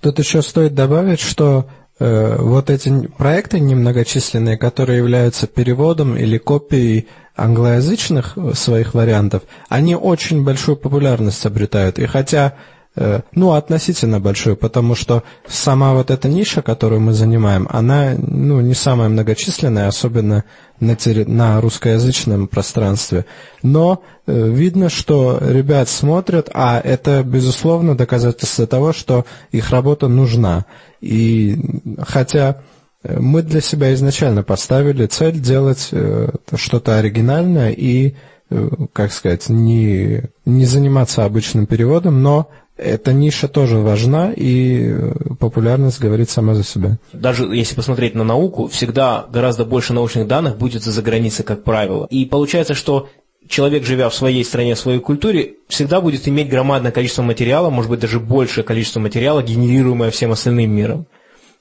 Тут еще стоит добавить, что э, вот эти проекты немногочисленные, которые являются переводом или копией англоязычных своих вариантов, они очень большую популярность обретают. И хотя, э, ну, относительно большую, потому что сама вот эта ниша, которую мы занимаем, она, ну, не самая многочисленная, особенно на, терри... на русскоязычном пространстве. Но э, видно, что ребят смотрят, а это, безусловно, доказательство того, что их работа нужна. И хотя мы для себя изначально поставили цель делать э, что-то оригинальное и, э, как сказать, не, не заниматься обычным переводом, но эта ниша тоже важна, и э, популярность говорит сама за себя. Даже если посмотреть на науку, всегда гораздо больше научных данных будет за границей, как правило. И получается, что человек, живя в своей стране, в своей культуре, всегда будет иметь громадное количество материала, может быть, даже большее количество материала, генерируемое всем остальным миром.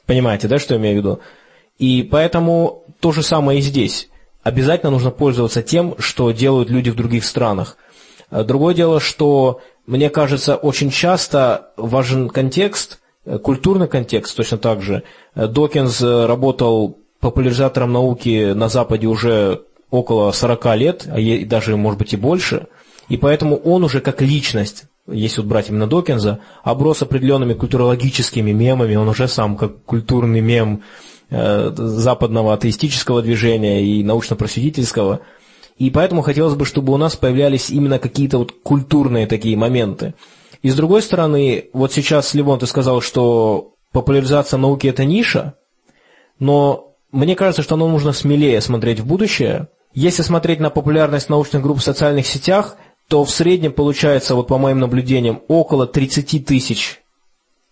Понимаете, да, что я имею в виду? И поэтому то же самое и здесь. Обязательно нужно пользоваться тем, что делают люди в других странах. Э, другое дело, что, мне кажется, очень часто важен контекст, э, культурный контекст точно так же. Э, Докинс работал популяризатором науки на Западе уже около 40 лет, а даже, может быть, и больше. И поэтому он уже как личность если вот брать именно Докинза, оброс определенными культурологическими мемами, он уже сам как культурный мем э, западного атеистического движения и научно-просветительского. И поэтому хотелось бы, чтобы у нас появлялись именно какие-то вот культурные такие моменты. И с другой стороны, вот сейчас, Левон, ты сказал, что популяризация науки – это ниша, но мне кажется, что нам нужно смелее смотреть в будущее. Если смотреть на популярность научных групп в социальных сетях – то в среднем получается, вот по моим наблюдениям, около 30 тысяч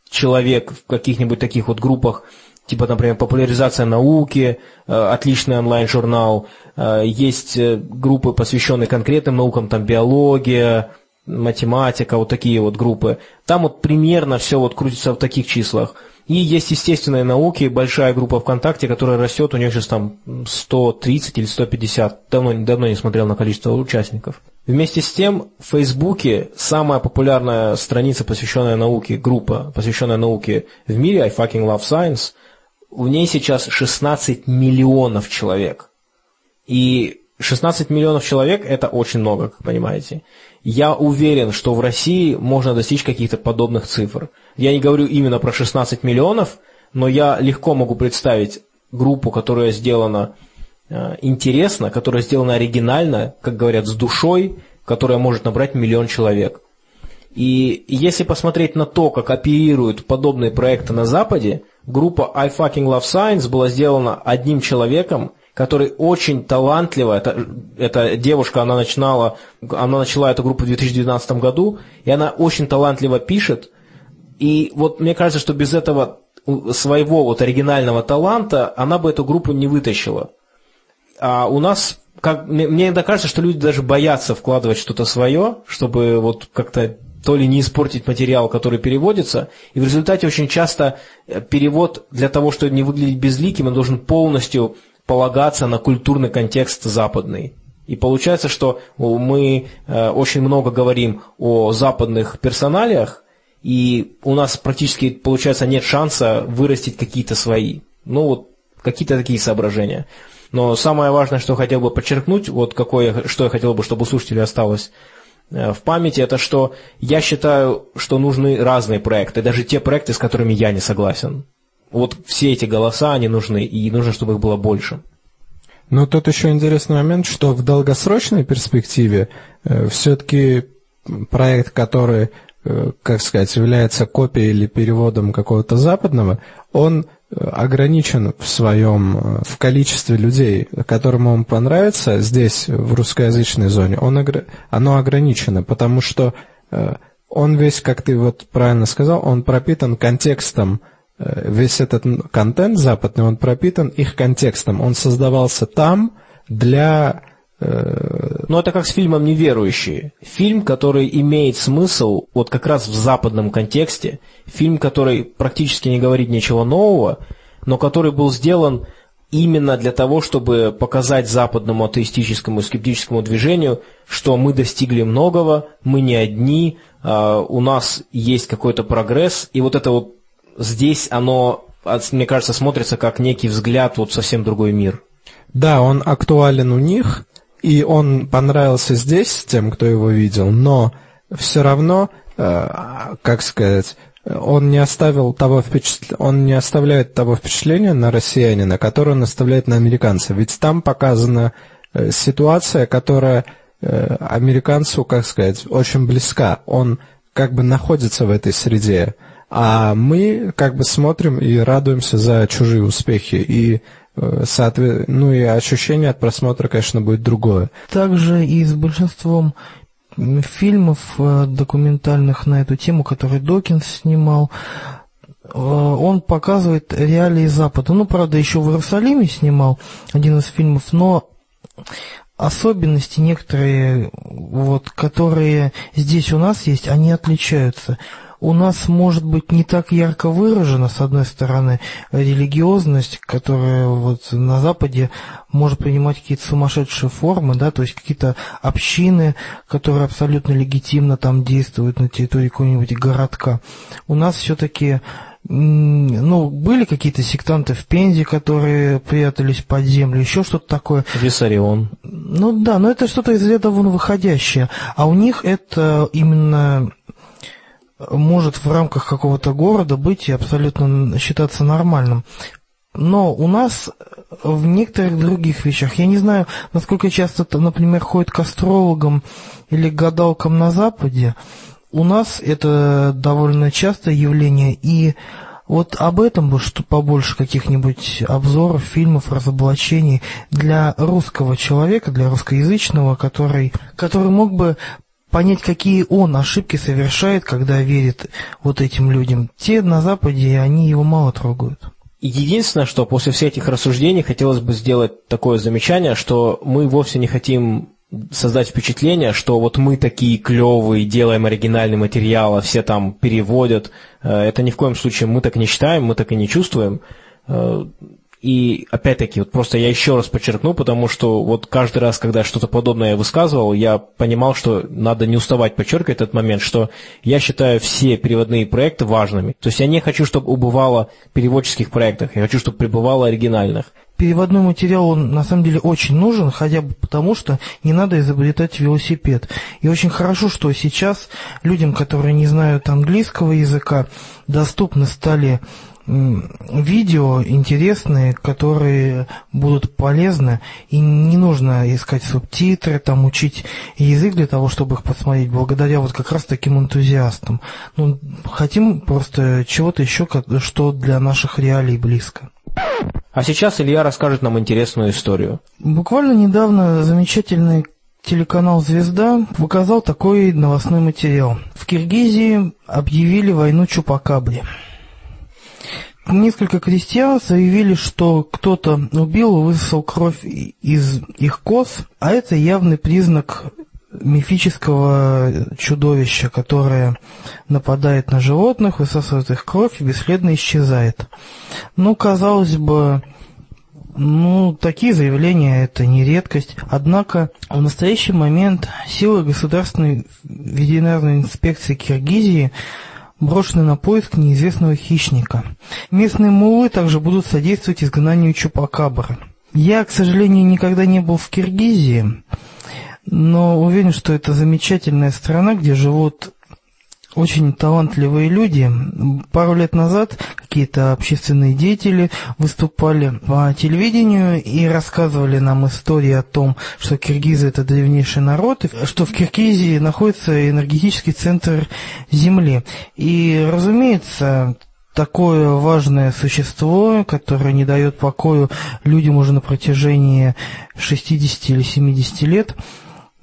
человек в каких-нибудь таких вот группах типа, например, популяризация науки, э, отличный онлайн-журнал, э, есть э, группы, посвященные конкретным наукам, там биология, математика, вот такие вот группы. Там вот примерно все вот крутится в таких числах. И есть естественные науки, большая группа ВКонтакте, которая растет, у нее сейчас там 130 или 150, давно, давно не смотрел на количество участников. Вместе с тем, в Фейсбуке самая популярная страница, посвященная науке, группа, посвященная науке в мире, I fucking love science, в ней сейчас 16 миллионов человек. И 16 миллионов человек – это очень много, как понимаете. Я уверен, что в России можно достичь каких-то подобных цифр. Я не говорю именно про 16 миллионов, но я легко могу представить группу, которая сделана э, интересно, которая сделана оригинально, как говорят, с душой, которая может набрать миллион человек. И если посмотреть на то, как оперируют подобные проекты на Западе, группа I Fucking Love Science была сделана одним человеком, который очень талантливо, это, эта девушка, она начинала, она начала эту группу в 2012 году, и она очень талантливо пишет, и вот мне кажется, что без этого своего вот оригинального таланта она бы эту группу не вытащила. А у нас, как, мне, мне иногда кажется, что люди даже боятся вкладывать что-то свое, чтобы вот как-то то ли не испортить материал, который переводится, и в результате очень часто э, перевод для того, чтобы не выглядеть безликим, он должен полностью полагаться на культурный контекст западный. И получается, что мы э, очень много говорим о западных персоналиях, и у нас практически, получается, нет шанса вырастить какие-то свои. Ну вот, какие-то такие соображения. Но самое важное, что хотел бы подчеркнуть, вот какое, что я хотел бы, чтобы у слушателей осталось э, в памяти, это что я считаю, что нужны разные проекты, даже те проекты, с которыми я не согласен. Вот все эти голоса, они нужны, и нужно, чтобы их было больше. Но тут еще интересный момент, что в долгосрочной перспективе э, все-таки проект, который Э, как сказать, является копией или переводом какого-то западного, он э, ограничен в своем, э, в количестве людей, которым он понравится здесь, в русскоязычной зоне, он, оно ограничено, потому что он весь, как ты вот правильно сказал, он пропитан контекстом, весь этот контент западный, он пропитан их контекстом, он создавался там для но это как с фильмом «Неверующие». Фильм, который имеет смысл вот как раз в западном контексте, фильм, который практически не говорит ничего нового, но который был сделан именно для того, чтобы показать западному атеистическому и скептическому движению, что мы достигли многого, мы не одни, а, у нас есть какой-то прогресс, и вот это вот здесь оно, мне кажется, смотрится как некий взгляд вот совсем другой мир. Да, он актуален у них, и он понравился здесь тем, кто его видел, но все равно, э, как сказать, он не оставил того впечатл... он не оставляет того впечатления на россиянина, которое он оставляет на американца. Ведь там показана э, ситуация, которая э, американцу, как сказать, очень близка. Он как бы находится в этой среде. А мы как бы смотрим и радуемся за чужие успехи. И Э, соответ... ну и ощущение от просмотра, конечно, будет другое. Также и с большинством фильмов э, документальных на эту тему, которые Докинс снимал, э, он показывает реалии Запада. Ну, правда, еще в Иерусалиме снимал один из фильмов, но особенности некоторые, вот, которые здесь у нас есть, они отличаются у нас может быть не так ярко выражена, с одной стороны, религиозность, которая вот на Западе может принимать какие-то сумасшедшие формы, да, то есть какие-то общины, которые абсолютно легитимно там действуют на территории какого-нибудь городка. У нас все-таки ну, были какие-то сектанты в Пензе, которые прятались под землю, еще что-то такое. Виссарион. Ну да, но это что-то из ряда вон выходящее. А у них это именно может в рамках какого-то города быть и абсолютно считаться нормальным. Но у нас в некоторых других вещах, я не знаю, насколько часто, например, ходят к астрологам или гадалкам на Западе, у нас это довольно частое явление, и вот об этом бы что побольше каких-нибудь обзоров, фильмов, разоблачений для русского человека, для русскоязычного, который, который мог бы понять, какие он ошибки совершает, когда верит вот этим людям. Те на Западе, они его мало трогают. Единственное, что после всех этих рассуждений хотелось бы сделать такое замечание, что мы вовсе не хотим создать впечатление, что вот мы такие клевые, делаем оригинальный материал, а все там переводят. Э, это ни в коем случае мы так не считаем, мы так и не чувствуем. И опять-таки, вот просто я еще раз подчеркну, потому что вот каждый раз, когда что-то подобное я высказывал, я понимал, что надо не уставать подчеркивать этот момент, что я считаю все переводные проекты важными. То есть я не хочу, чтобы убывало переводческих проектов, я хочу, чтобы пребывало оригинальных. Переводной материал, он на самом деле очень нужен, хотя бы потому, что не надо изобретать велосипед. И очень хорошо, что сейчас людям, которые не знают английского языка, доступны стали видео интересные, которые будут полезны, и не нужно искать субтитры, там учить язык для того, чтобы их посмотреть, благодаря вот как раз таким энтузиастам. Ну, хотим просто чего-то еще, что для наших реалий близко. А сейчас Илья расскажет нам интересную историю. Буквально недавно замечательный телеканал «Звезда» показал такой новостной материал. В Киргизии объявили войну Чупакабре несколько крестьян заявили, что кто-то убил и высосал кровь из их коз, а это явный признак мифического чудовища, которое нападает на животных, высасывает их кровь и бесследно исчезает. Ну, казалось бы, ну, такие заявления – это не редкость. Однако в настоящий момент силы Государственной ветеринарной инспекции Киргизии – брошены на поиск неизвестного хищника. Местные мулы также будут содействовать изгнанию чупакабры. Я, к сожалению, никогда не был в Киргизии, но уверен, что это замечательная страна, где живут очень талантливые люди. Пару лет назад какие-то общественные деятели выступали по телевидению и рассказывали нам истории о том, что киргизы это древнейший народ, и что в Киргизии находится энергетический центр Земли. И, разумеется, такое важное существо, которое не дает покою людям уже на протяжении 60 или 70 лет –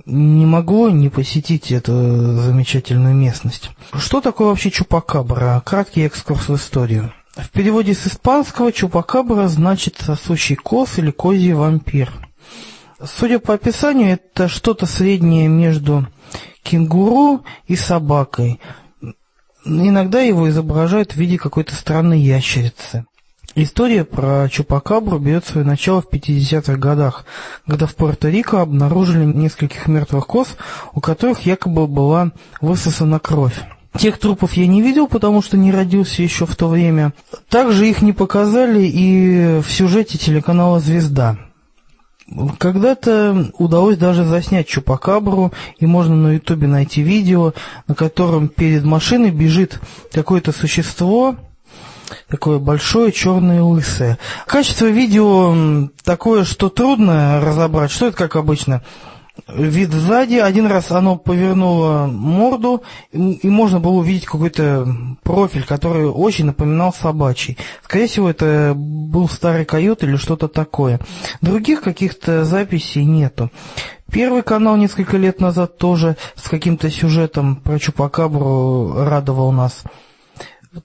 не могло не посетить эту замечательную местность. Что такое вообще чупакабра? Краткий экскурс в историю. В переводе с испанского чупакабра значит сосущий коз или козий вампир. Судя по описанию, это что-то среднее между кенгуру и собакой. Иногда его изображают в виде какой-то странной ящерицы. История про Чупакабру берет свое начало в 50-х годах, когда в Пуэрто-Рико обнаружили нескольких мертвых коз, у которых якобы была высосана кровь. Тех трупов я не видел, потому что не родился еще в то время. Также их не показали и в сюжете телеканала «Звезда». Когда-то удалось даже заснять Чупакабру, и можно на ютубе найти видео, на котором перед машиной бежит какое-то существо, такое большое, черное, лысое. Качество видео такое, что трудно разобрать. Что это, как обычно? Вид сзади, один раз оно повернуло морду, и можно было увидеть какой-то профиль, который очень напоминал собачий. Скорее всего, это был старый койот или что-то такое. Других каких-то записей нету. Первый канал несколько лет назад тоже с каким-то сюжетом про Чупакабру радовал нас.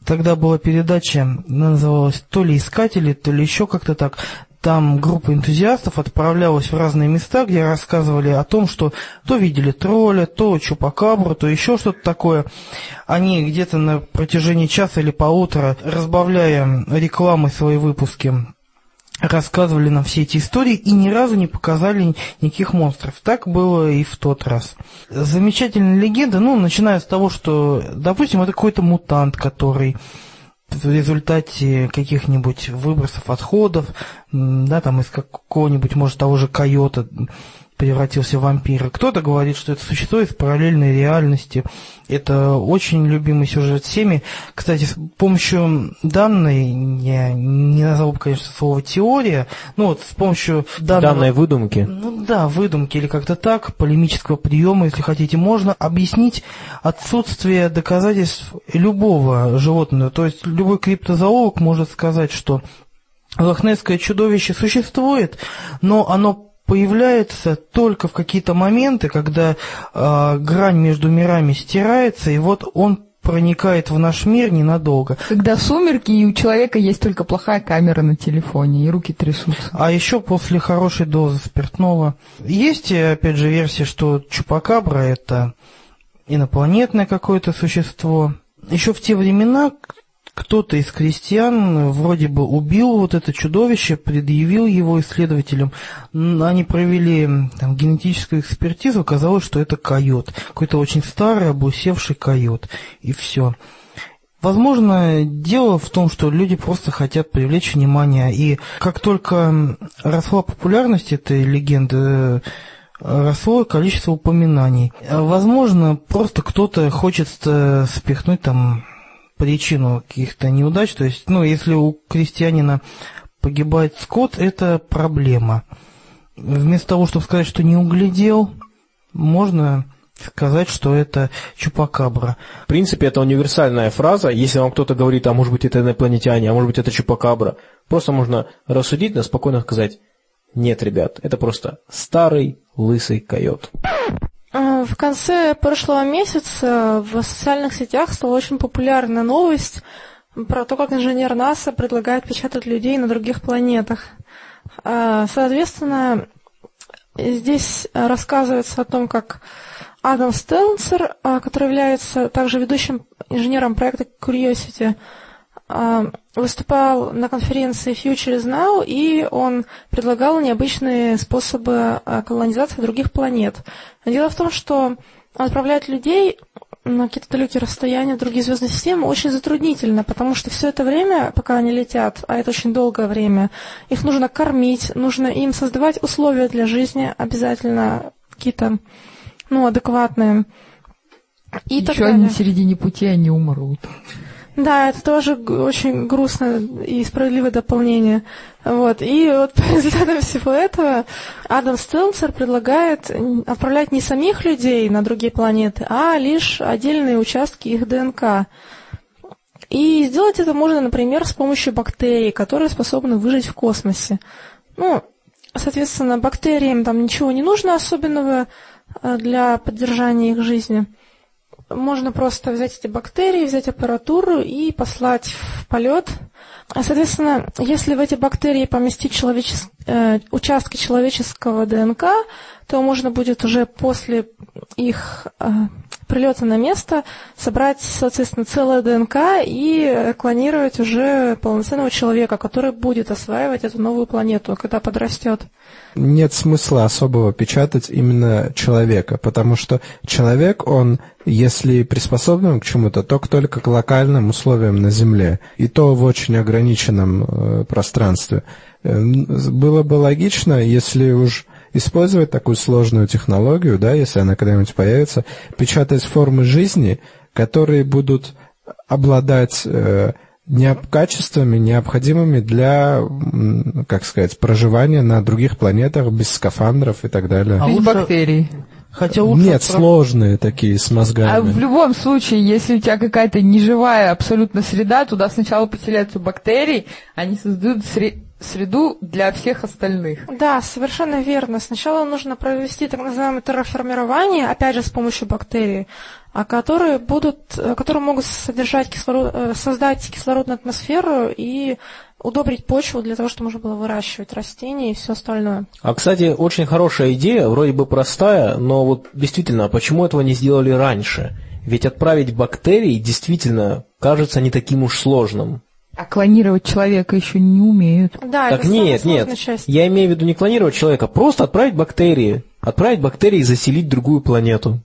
Тогда была передача, она называлась то ли «Искатели», то ли еще как-то так. Там группа энтузиастов отправлялась в разные места, где рассказывали о том, что то видели тролля, то чупакабру, то еще что-то такое. Они где-то на протяжении часа или полутора, разбавляя рекламой свои выпуски, рассказывали нам все эти истории и ни разу не показали никаких монстров. Так было и в тот раз. Замечательная легенда, ну, начиная с того, что, допустим, это какой-то мутант, который в результате каких-нибудь выбросов отходов, да, там из какого-нибудь, может, того же койота превратился в вампира. Кто-то говорит, что это существо из параллельной реальности. Это очень любимый сюжет всеми. Кстати, с помощью данной, я не бы, конечно, слово теория, но вот с помощью данного, данной выдумки. Ну да, выдумки или как-то так, полемического приема, если хотите, можно объяснить отсутствие доказательств любого животного. То есть любой криптозоолог может сказать, что лохнесское чудовище существует, но оно появляется только в какие-то моменты, когда э, грань между мирами стирается, и вот он проникает в наш мир ненадолго. Когда сумерки, и у человека есть только плохая камера на телефоне, и руки трясутся. А еще после хорошей дозы спиртного. Есть, опять же, версия, что Чупакабра это инопланетное какое-то существо. Еще в те времена кто-то из крестьян вроде бы убил вот это чудовище, предъявил его исследователям. Они провели там, генетическую экспертизу, оказалось, что это койот. Какой-то очень старый, облусевший койот. И все. Возможно, дело в том, что люди просто хотят привлечь внимание. И как только росла популярность этой легенды, росло количество упоминаний. Возможно, просто кто-то хочет э, спихнуть там причину каких-то неудач. То есть, ну, если у крестьянина погибает скот, это проблема. Вместо того, чтобы сказать, что не углядел, можно сказать, что это чупакабра. В принципе, это универсальная фраза. Если вам кто-то говорит, а может быть это инопланетяне, а может быть это чупакабра, просто можно рассудить, да спокойно сказать, нет, ребят, это просто старый лысый койот. А, в конце прошлого месяца в социальных сетях стала очень популярна новость про то, как инженер НАСА предлагает печатать людей на других планетах. А, соответственно, здесь рассказывается о том, как Адам Стелнцер, а, который является также ведущим инженером проекта Curiosity, выступал на конференции Future is Now, и он предлагал необычные способы колонизации других планет. Дело в том, что отправлять людей на какие-то далекие расстояния в другие звездные системы очень затруднительно, потому что все это время, пока они летят, а это очень долгое время, их нужно кормить, нужно им создавать условия для жизни, обязательно какие-то, ну, адекватные. И Еще они в середине пути, они умрут. Да, это тоже очень грустное и справедливое дополнение. Вот. И вот по результатам всего этого Адам Стелцер предлагает отправлять не самих людей на другие планеты, а лишь отдельные участки их ДНК. И сделать это можно, например, с помощью бактерий, которые способны выжить в космосе. Ну, соответственно, бактериям там ничего не нужно особенного э, для поддержания их жизни – можно просто взять эти бактерии, взять аппаратуру и послать в полет. Соответственно, если в эти бактерии поместить человечес... э, участки человеческого ДНК, то можно будет уже после их э, прилета на место собрать, соответственно, целое ДНК и клонировать уже полноценного человека, который будет осваивать эту новую планету, когда подрастет. Нет смысла особого печатать именно человека, потому что человек, он, если приспособлен к чему-то, то только к локальным условиям на Земле, и то в очень ограниченном э, пространстве. Э, было бы логично, если уж использовать такую сложную технологию, да, если она когда-нибудь появится, печатать формы жизни, которые будут обладать э, необ, качествами, необходимыми для, как сказать, проживания на других планетах без скафандров и так далее. А без бактерий. Хотя лучше Нет, отправ... сложные такие с мозгами. А в любом случае, если у тебя какая-то неживая абсолютно среда, туда сначала поселяются бактерии, они создают сре среду для всех остальных. Да, совершенно верно. Сначала нужно провести так называемое терраформирование, опять же, с помощью бактерий, а которые будут, э, которые могут содержать кислород, э, создать кислородную атмосферу и удобрить почву для того, чтобы можно было выращивать растения и все остальное. А, кстати, очень хорошая идея, вроде бы простая, но вот действительно, а почему этого не сделали раньше? Ведь отправить бактерии действительно кажется не таким уж сложным. А клонировать человека еще не умеют. Да, так это нет, нет. Часть. Я имею в виду не клонировать человека, просто отправить бактерии. Отправить бактерии и заселить другую планету.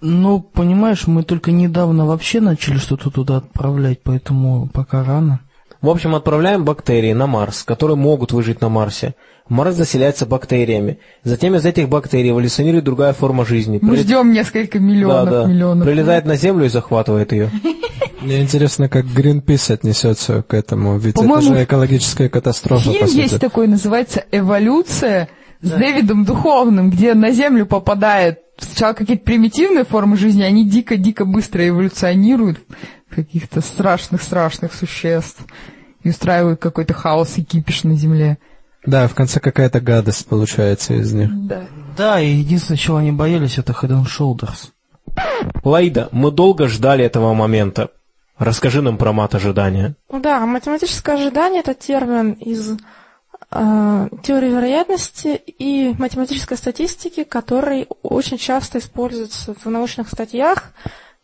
Ну, понимаешь, мы только недавно вообще начали что-то туда отправлять, поэтому пока рано. В общем, отправляем бактерии на Марс, которые могут выжить на Марсе. Марс заселяется бактериями. Затем из этих бактерий эволюционирует другая форма жизни. Мы Прилет... ждем несколько миллионов, да, да. миллионов. Прилетает на Землю и захватывает ее. Мне интересно, как Greenpeace отнесется к этому, ведь это же экологическая катастрофа, Фильм есть такой, называется «Эволюция» с Дэвидом Духовным, где на Землю попадает сначала какие-то примитивные формы жизни, они дико-дико быстро эволюционируют каких-то страшных-страшных существ и устраивают какой-то хаос и кипиш на Земле. Да, в конце какая-то гадость получается из них. Да. Да, и единственное, чего они боялись, это Head and Shoulders. Лаида, мы долго ждали этого момента. Расскажи нам про мат ожидания. Ну Да, математическое ожидание – это термин из э, теории вероятности и математической статистики, который очень часто используется в научных статьях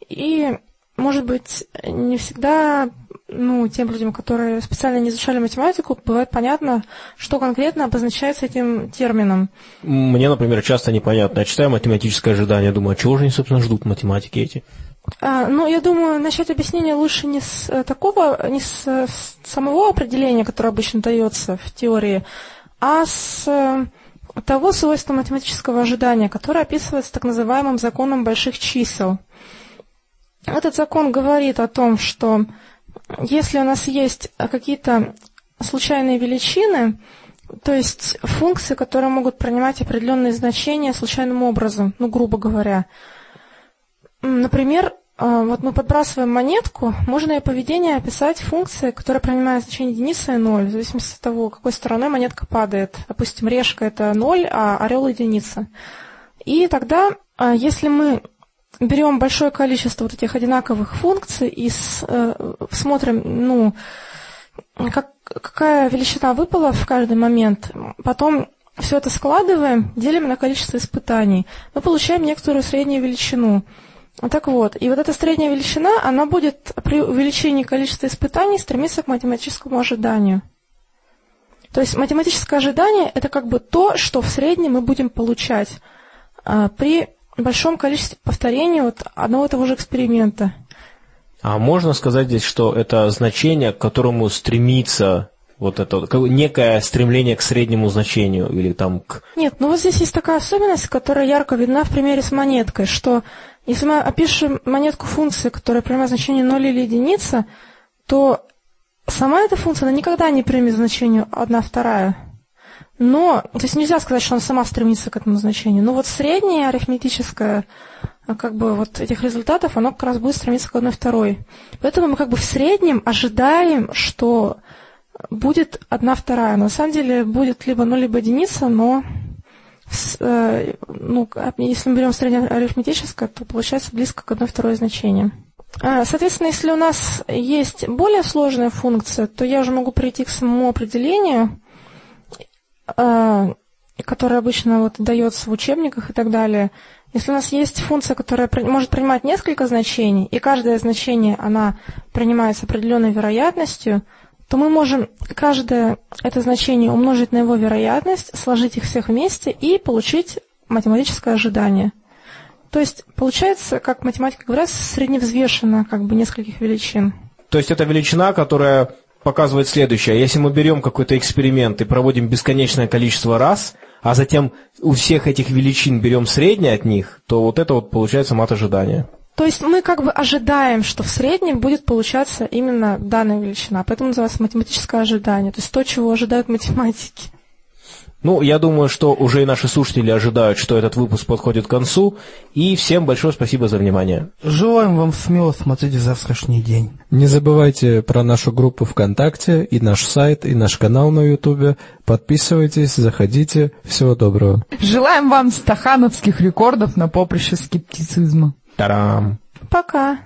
и, может быть, не всегда ну, тем людям, которые специально не изучали математику, бывает понятно, что конкретно обозначается этим термином. Мне, например, часто непонятно. Я читаю математическое ожидание, думаю, а чего же они, собственно, ждут математики эти? А, ну, я думаю, начать объяснение лучше не с э, такого, не с, э, с самого определения, которое обычно дается в теории, а с э, того свойства математического ожидания, которое описывается так называемым законом больших чисел. Этот закон говорит о том, что если у нас есть какие-то случайные величины, то есть функции, которые могут принимать определенные значения случайным образом, ну, грубо говоря. Например, а, вот мы подбрасываем монетку, можно ее поведение описать функцией, которая принимает значение единицы и ноль, в зависимости от того, какой стороной монетка падает. Допустим, решка это ноль, а орел единица. И тогда, а, если мы берем большое количество вот этих одинаковых функций и с, э, смотрим, ну, как, какая величина выпала в каждый момент, потом все это складываем, делим на количество испытаний, мы получаем некоторую среднюю величину. Так вот, и вот эта средняя величина, она будет при увеличении количества испытаний стремиться к математическому ожиданию. То есть математическое ожидание – это как бы то, что в среднем мы будем получать а, при большом количестве повторений вот одного и того же эксперимента. А можно сказать здесь, что это значение, к которому стремится вот это некое стремление к среднему значению или там к... Нет, ну вот здесь есть такая особенность, которая ярко видна в примере с монеткой, что если мы опишем монетку функции, которая принимает значение 0 или единица, то сама эта функция она никогда не примет значение 1 вторая. Но, то есть нельзя сказать, что она сама стремится к этому значению. Но вот среднее арифметическое, а, как бы вот этих результатов, оно как раз будет стремиться к одной второй. Поэтому мы как бы в среднем ожидаем, что будет одна вторая. На самом деле будет либо 0, либо единица, но э, ну, если мы берем среднее арифметическое, то получается близко к одной второй значению. А, соответственно, если у нас есть более сложная функция, то я уже могу прийти к самому определению, которая обычно вот дается в учебниках и так далее, если у нас есть функция, которая может принимать несколько значений, и каждое значение она принимается определенной вероятностью, то мы можем каждое это значение умножить на его вероятность, сложить их всех вместе и получить математическое ожидание. То есть получается, как математика говорят, средневзвешенно как бы нескольких величин. То есть это величина, которая показывает следующее. Если мы берем какой-то эксперимент и проводим бесконечное количество раз, а затем у всех этих величин берем среднее от них, то вот это вот получается мат ожидания. То есть мы как бы ожидаем, что в среднем будет получаться именно данная величина. Поэтому называется математическое ожидание. То есть то, чего ожидают математики. Ну, я думаю, что уже и наши слушатели ожидают, что этот выпуск подходит к концу. И всем большое спасибо за внимание. Желаем вам смело смотреть завтрашний день. Не забывайте про нашу группу ВКонтакте и наш сайт, и наш канал на Ютубе. Подписывайтесь, заходите. Всего доброго. Желаем вам стахановских рекордов на поприще скептицизма. Тарам. Пока.